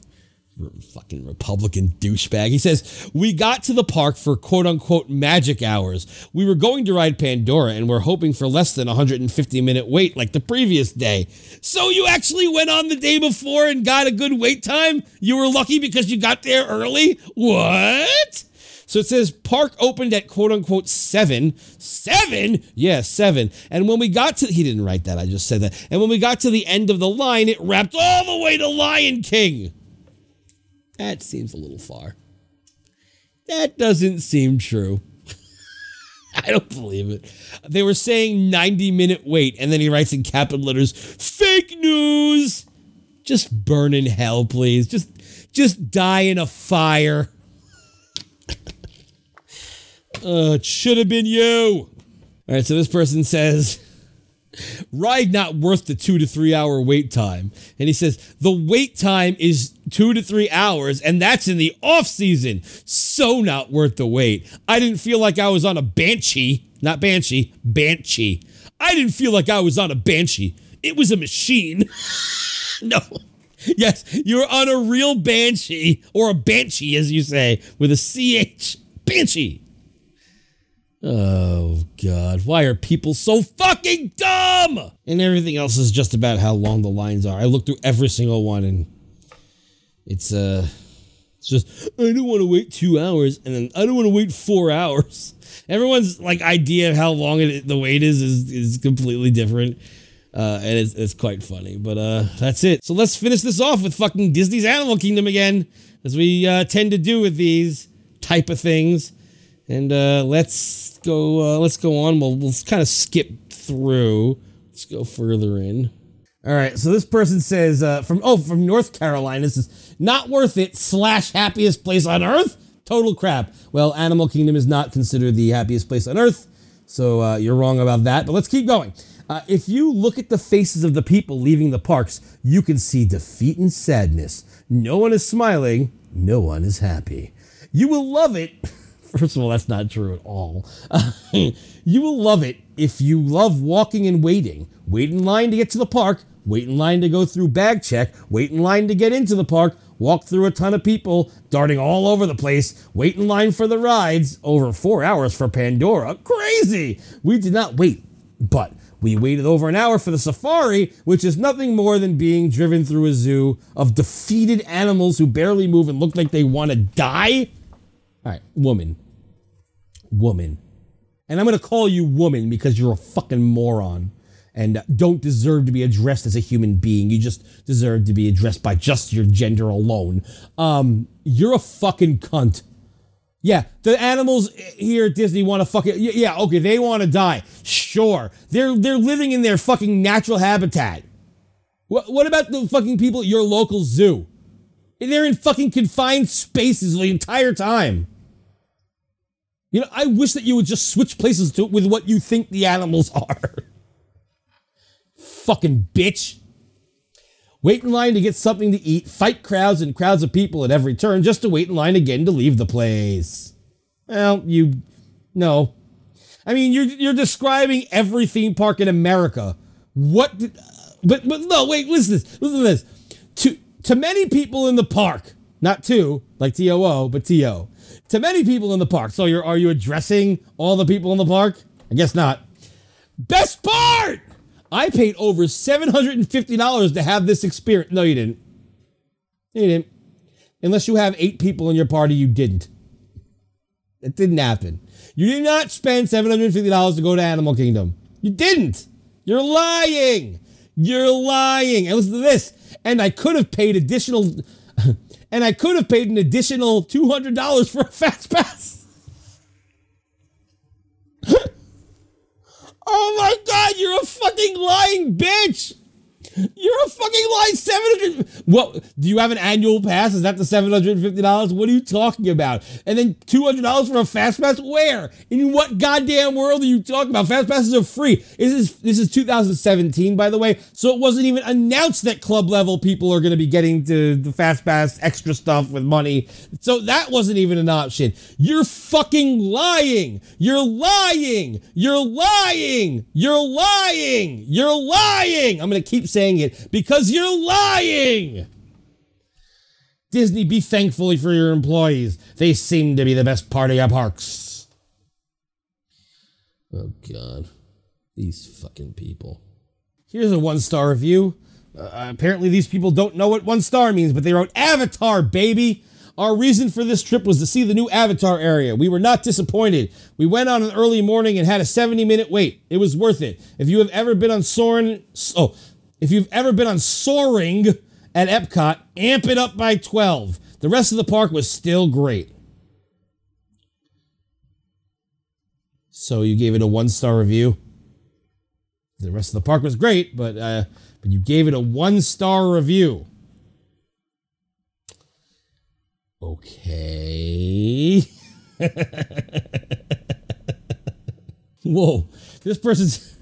fucking Republican douchebag. He says, We got to the park for quote unquote magic hours. We were going to ride Pandora and we're hoping for less than a 150 minute wait like the previous day. So you actually went on the day before and got a good wait time? You were lucky because you got there early? What? So it says park opened at quote unquote seven. Seven? Yeah, seven. And when we got to, he didn't write that, I just said that. And when we got to the end of the line, it wrapped all the way to Lion King. That seems a little far. That doesn't seem true. I don't believe it. They were saying 90 minute wait, and then he writes in capital letters, fake news. Just burn in hell, please. Just just die in a fire. uh, it should have been you. All right, so this person says, ride not worth the two to three hour wait time. And he says the wait time is two to three hours, and that's in the off season. So not worth the wait. I didn't feel like I was on a banshee, not banshee, banshee. I didn't feel like I was on a banshee. It was a machine. no. Yes, you're on a real banshee, or a banshee, as you say, with a CH. Banshee. Oh God, why are people so fucking dumb? And everything else is just about how long the lines are. I looked through every single one and it's uh it's just I don't want to wait 2 hours and then I don't want to wait 4 hours. Everyone's like idea of how long it, the wait is is is completely different. Uh, and it's, it's quite funny, but uh, that's it. So let's finish this off with fucking Disney's Animal Kingdom again, as we uh, tend to do with these type of things. And uh, let's go. Uh, let's go on. We'll we'll kind of skip through. Let's go further in. All right. So this person says uh, from oh from North Carolina. This is not worth it. Slash happiest place on earth. Total crap. Well, Animal Kingdom is not considered the happiest place on earth, so uh, you're wrong about that. But let's keep going. Uh, if you look at the faces of the people leaving the parks, you can see defeat and sadness. No one is smiling. No one is happy. You will love it. First of all, that's not true at all. you will love it if you love walking and waiting. Wait in line to get to the park, wait in line to go through bag check, wait in line to get into the park, walk through a ton of people, darting all over the place, wait in line for the rides, over four hours for Pandora. Crazy! We did not wait, but we waited over an hour for the safari, which is nothing more than being driven through a zoo of defeated animals who barely move and look like they want to die. All right, woman. Woman. And I'm going to call you woman because you're a fucking moron and don't deserve to be addressed as a human being. You just deserve to be addressed by just your gender alone. Um, you're a fucking cunt. Yeah, the animals here at Disney want to fucking yeah, okay, they want to die. Sure. They're they're living in their fucking natural habitat. What what about the fucking people at your local zoo? They're in fucking confined spaces the entire time. You know, I wish that you would just switch places to with what you think the animals are. fucking bitch. Wait in line to get something to eat, fight crowds and crowds of people at every turn just to wait in line again to leave the place. Well, you no. I mean, you're you're describing every theme park in America. What? Did, but but no, wait. Listen to this. Listen to this. To to many people in the park, not to like T O O, but T O. To many people in the park. So you're are you addressing all the people in the park? I guess not. Best part. I paid over seven hundred and fifty dollars to have this experience. No, you didn't. You didn't. Unless you have eight people in your party, you didn't. It didn't happen. You did not spend $750 to go to Animal Kingdom. You didn't. You're lying. You're lying. And listen to this. And I could have paid additional and I could have paid an additional $200 for a fast pass. oh my god, you're a fucking lying bitch. You're a fucking lying 700 What do you have an annual pass? Is that the $750? What are you talking about? And then $200 for a fast pass? Where? In what goddamn world are you talking about? Fast passes are free. This is this is 2017 by the way. So it wasn't even announced that club level people are going to be getting to the fast pass extra stuff with money. So that wasn't even an option. You're fucking lying. You're lying. You're lying. You're lying. You're lying. I'm going to keep saying it because you're lying. Disney, be thankful for your employees. They seem to be the best part of your parks. Oh, God. These fucking people. Here's a one star review. Uh, apparently, these people don't know what one star means, but they wrote Avatar, baby. Our reason for this trip was to see the new Avatar area. We were not disappointed. We went on an early morning and had a 70 minute wait. It was worth it. If you have ever been on Soarin', oh, if you've ever been on Soaring at Epcot, amp it up by 12. The rest of the park was still great. So you gave it a one star review. The rest of the park was great, but uh, but you gave it a one star review. Okay. Whoa, this person's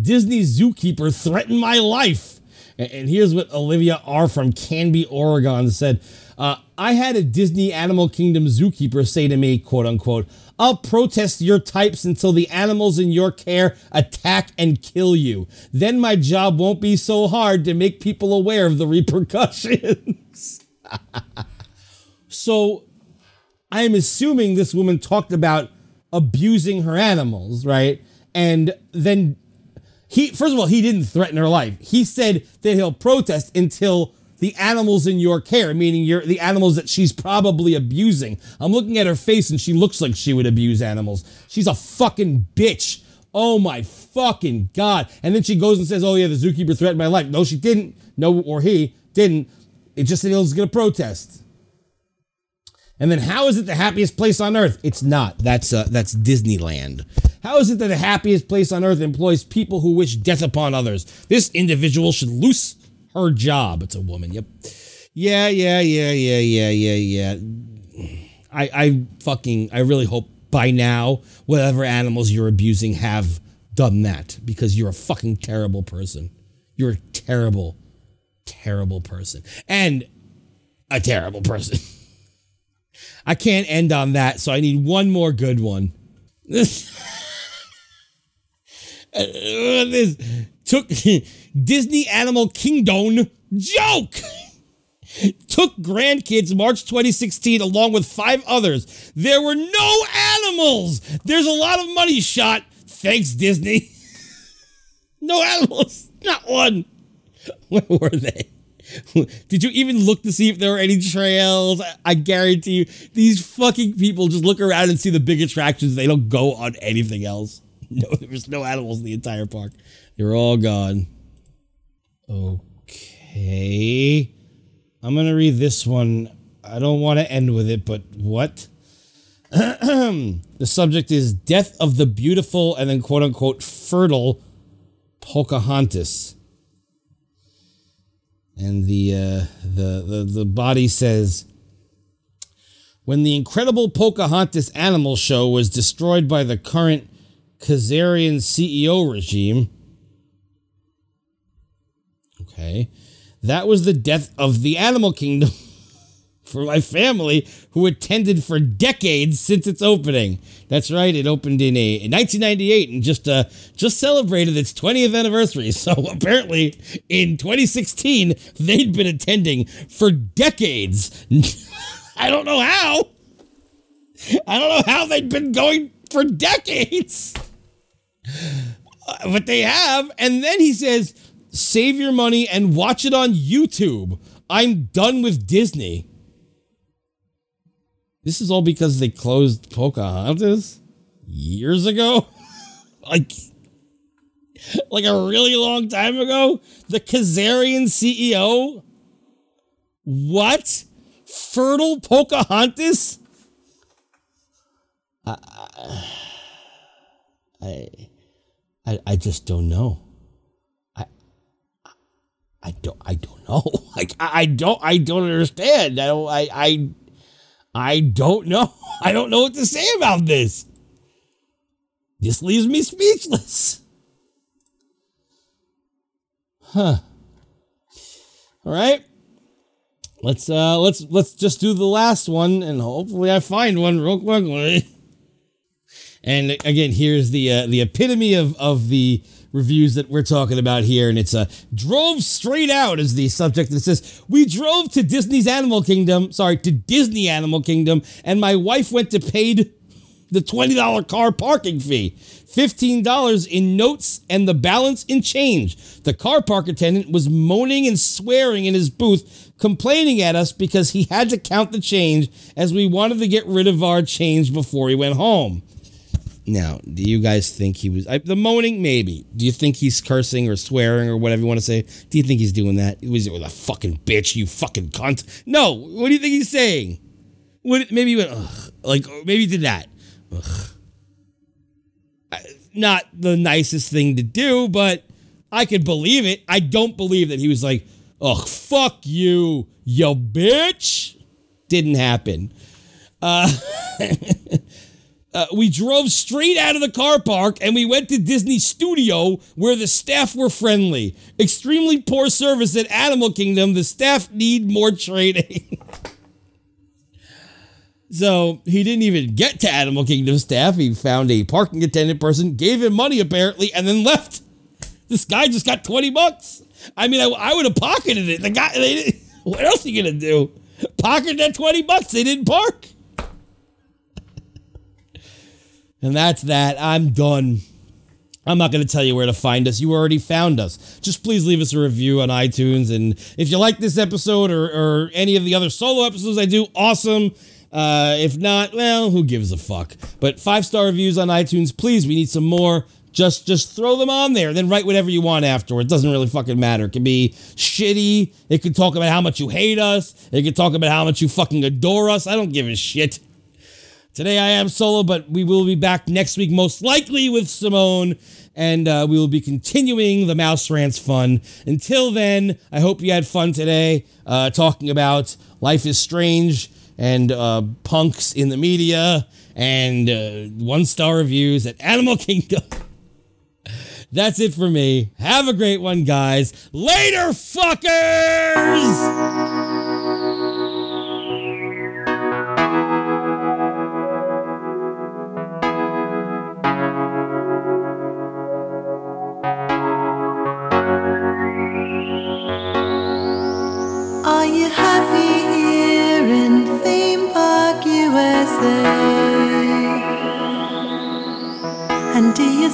Disney zookeeper threatened my life. And, here's what Olivia R. from Canby, Oregon said. Uh, I had a Disney Animal Kingdom zookeeper say to me, quote unquote, I'll protest your types until the animals in your care attack and kill you. Then my job won't be so hard to make people aware of the repercussions. so I'm assuming this woman talked about abusing her animals, right? And then he, first of all, he didn't threaten her life. He said that he'll protest until the animals in your care, meaning your the animals that she's probably abusing. I'm looking at her face and she looks like she would abuse animals. She's a fucking bitch. Oh my fucking god. And then she goes and says, "Oh yeah, the zookeeper threatened my life." No, she didn't. No, or he didn't. It just said he was going to protest. And then how is it the happiest place on earth? It's not. That's uh, that's Disneyland. How is it that the happiest place on earth employs people who wish death upon others? This individual should lose her job. It's a woman. Yep. Yeah, yeah, yeah, yeah, yeah, yeah, yeah. I I fucking I really hope by now whatever animals you're abusing have done that because you're a fucking terrible person. You're a terrible terrible person. And a terrible person. I can't end on that, so I need one more good one. Uh, this took Disney Animal Kingdom joke. took grandkids March 2016 along with five others. There were no animals. There's a lot of money shot. Thanks, Disney. no animals. Not one. Where were they? Did you even look to see if there were any trails? I guarantee you, these fucking people just look around and see the big attractions. They don't go on anything else. No, there was no animals in the entire park. They were all gone. Okay. I'm going to read this one. I don't want to end with it, but what? the subject is Death of the Beautiful and then quote unquote fertile Pocahontas. And the, uh, the, the, the body says, when the incredible Pocahontas animal show was destroyed by the current Khazarian CEO regime, okay, that was the death of the animal kingdom for my family who attended for decades since its opening. That's right, it opened in a in 1998 and just uh just celebrated its 20th anniversary. So apparently in 2016 they'd been attending for decades. I don't know how. I don't know how they'd been going for decades. Uh, but they have. And then he says, save your money and watch it on YouTube. I'm done with Disney. This is all because they closed Pocahontas years ago. like, like a really long time ago. The Kazarian CEO. What? Fertile Pocahontas? I, I, I just don't know. I, I don't, I don't know. Like, I, I don't, I don't understand. I don't, I, I, I don't know. I don't know what to say about this. This leaves me speechless. Huh. All right. Let's uh let's let's just do the last one and hopefully I find one real quickly. And again, here's the uh, the epitome of of the reviews that we're talking about here, and it's a uh, drove straight out as the subject. It says we drove to Disney's Animal Kingdom, sorry, to Disney Animal Kingdom, and my wife went to paid the twenty dollar car parking fee. $15 in notes and the balance in change. The car park attendant was moaning and swearing in his booth, complaining at us because he had to count the change as we wanted to get rid of our change before he went home. Now, do you guys think he was I, the moaning? Maybe. Do you think he's cursing or swearing or whatever you want to say? Do you think he's doing that? Was it with a fucking bitch? You fucking cunt? No. What do you think he's saying? What? Maybe he went Ugh. like maybe he did that. Ugh. Not the nicest thing to do, but I could believe it. I don't believe that he was like, "Ugh, fuck you, you bitch." Didn't happen. Uh, uh, we drove straight out of the car park and we went to Disney Studio where the staff were friendly. Extremely poor service at Animal Kingdom. The staff need more training. so he didn't even get to Animal Kingdom staff. He found a parking attendant person, gave him money apparently, and then left. This guy just got 20 bucks. I mean, I, I would have pocketed it. The guy, what else are you going to do? Pocket that 20 bucks. They didn't park. And that's that. I'm done. I'm not going to tell you where to find us. You already found us. Just please leave us a review on iTunes. And if you like this episode or, or any of the other solo episodes I do, awesome. Uh, if not, well, who gives a fuck? But five star reviews on iTunes, please. We need some more. Just just throw them on there. Then write whatever you want after. It doesn't really fucking matter. It can be shitty. It could talk about how much you hate us. It could talk about how much you fucking adore us. I don't give a shit. Today I am solo, but we will be back next week, most likely with Simone, and uh, we will be continuing the Mouse Rants fun. Until then, I hope you had fun today uh, talking about Life is Strange and uh, punks in the media and uh, one star reviews at Animal Kingdom. That's it for me. Have a great one, guys. Later, fuckers!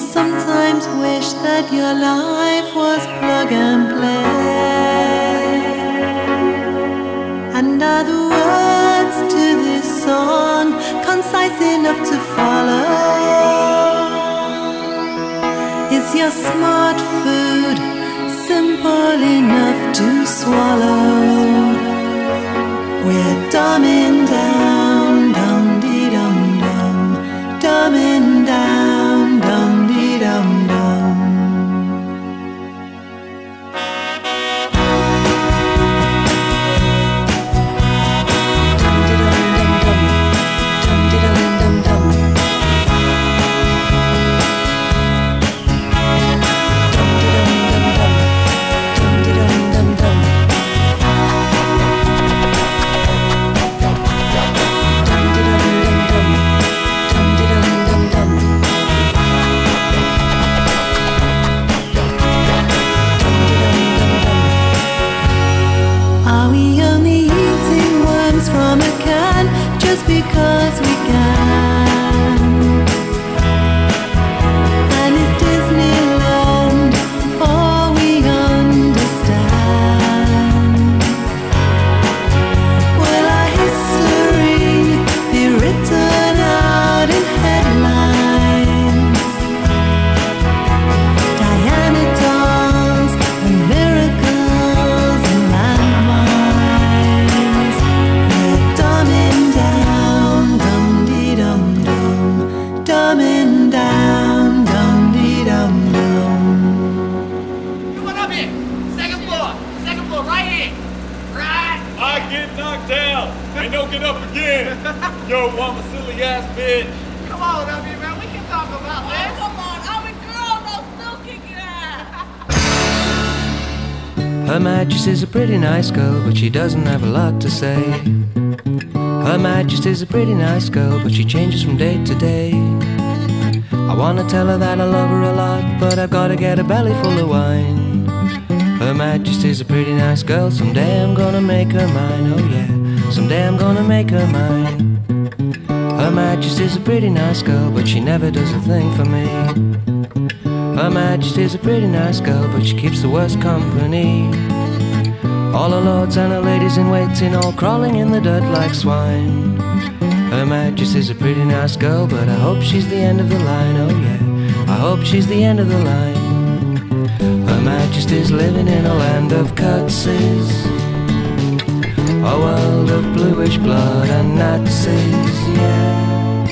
Sometimes wish that your life was plug and play? And are the words to this song concise enough to follow? Is your smart food simple enough to swallow? We're dumbing but she changes from day to day. I wanna tell her that I love her a lot, but I've gotta get a belly full of wine. Her Majesty's a pretty nice girl, someday I'm gonna make her mine, oh yeah, someday I'm gonna make her mine. Her Majesty's a pretty nice girl, but she never does a thing for me. Her Majesty's a pretty nice girl, but she keeps the worst company. All her lords and her ladies in waiting, all crawling in the dirt like swine. Her Majesty's a pretty nice girl, but I hope she's the end of the line, oh yeah. I hope she's the end of the line. Her Majesty's living in a land of curtsies. A world of bluish blood and Nazis, yeah.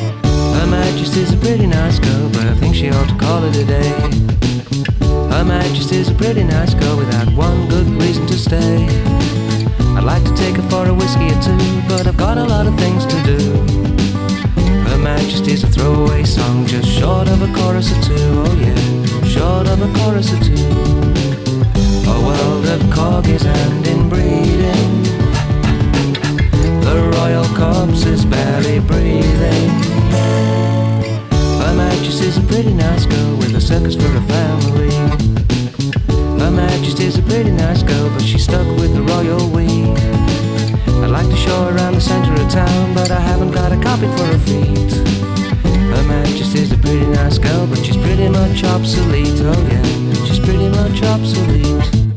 Her Majesty's a pretty nice girl, but I think she ought to call it a day. Her Majesty's a pretty nice girl without one good reason to stay. I'd like to take her for a whiskey or two, but I've got a lot of things to do. Her Majesty's a throwaway song, just short of a chorus or two, oh yeah, short of a chorus or two. A world of corgis and inbreeding. The royal corpse is barely breathing. Her Majesty's a pretty nice girl with a circus for a family. Her Majesty's a pretty nice girl, but she's stuck with the royal we. I'd like to show her around the center of town, but I haven't got a copy for her feet. Her Majesty's a pretty nice girl, but she's pretty much obsolete. Oh yeah, she's pretty much obsolete.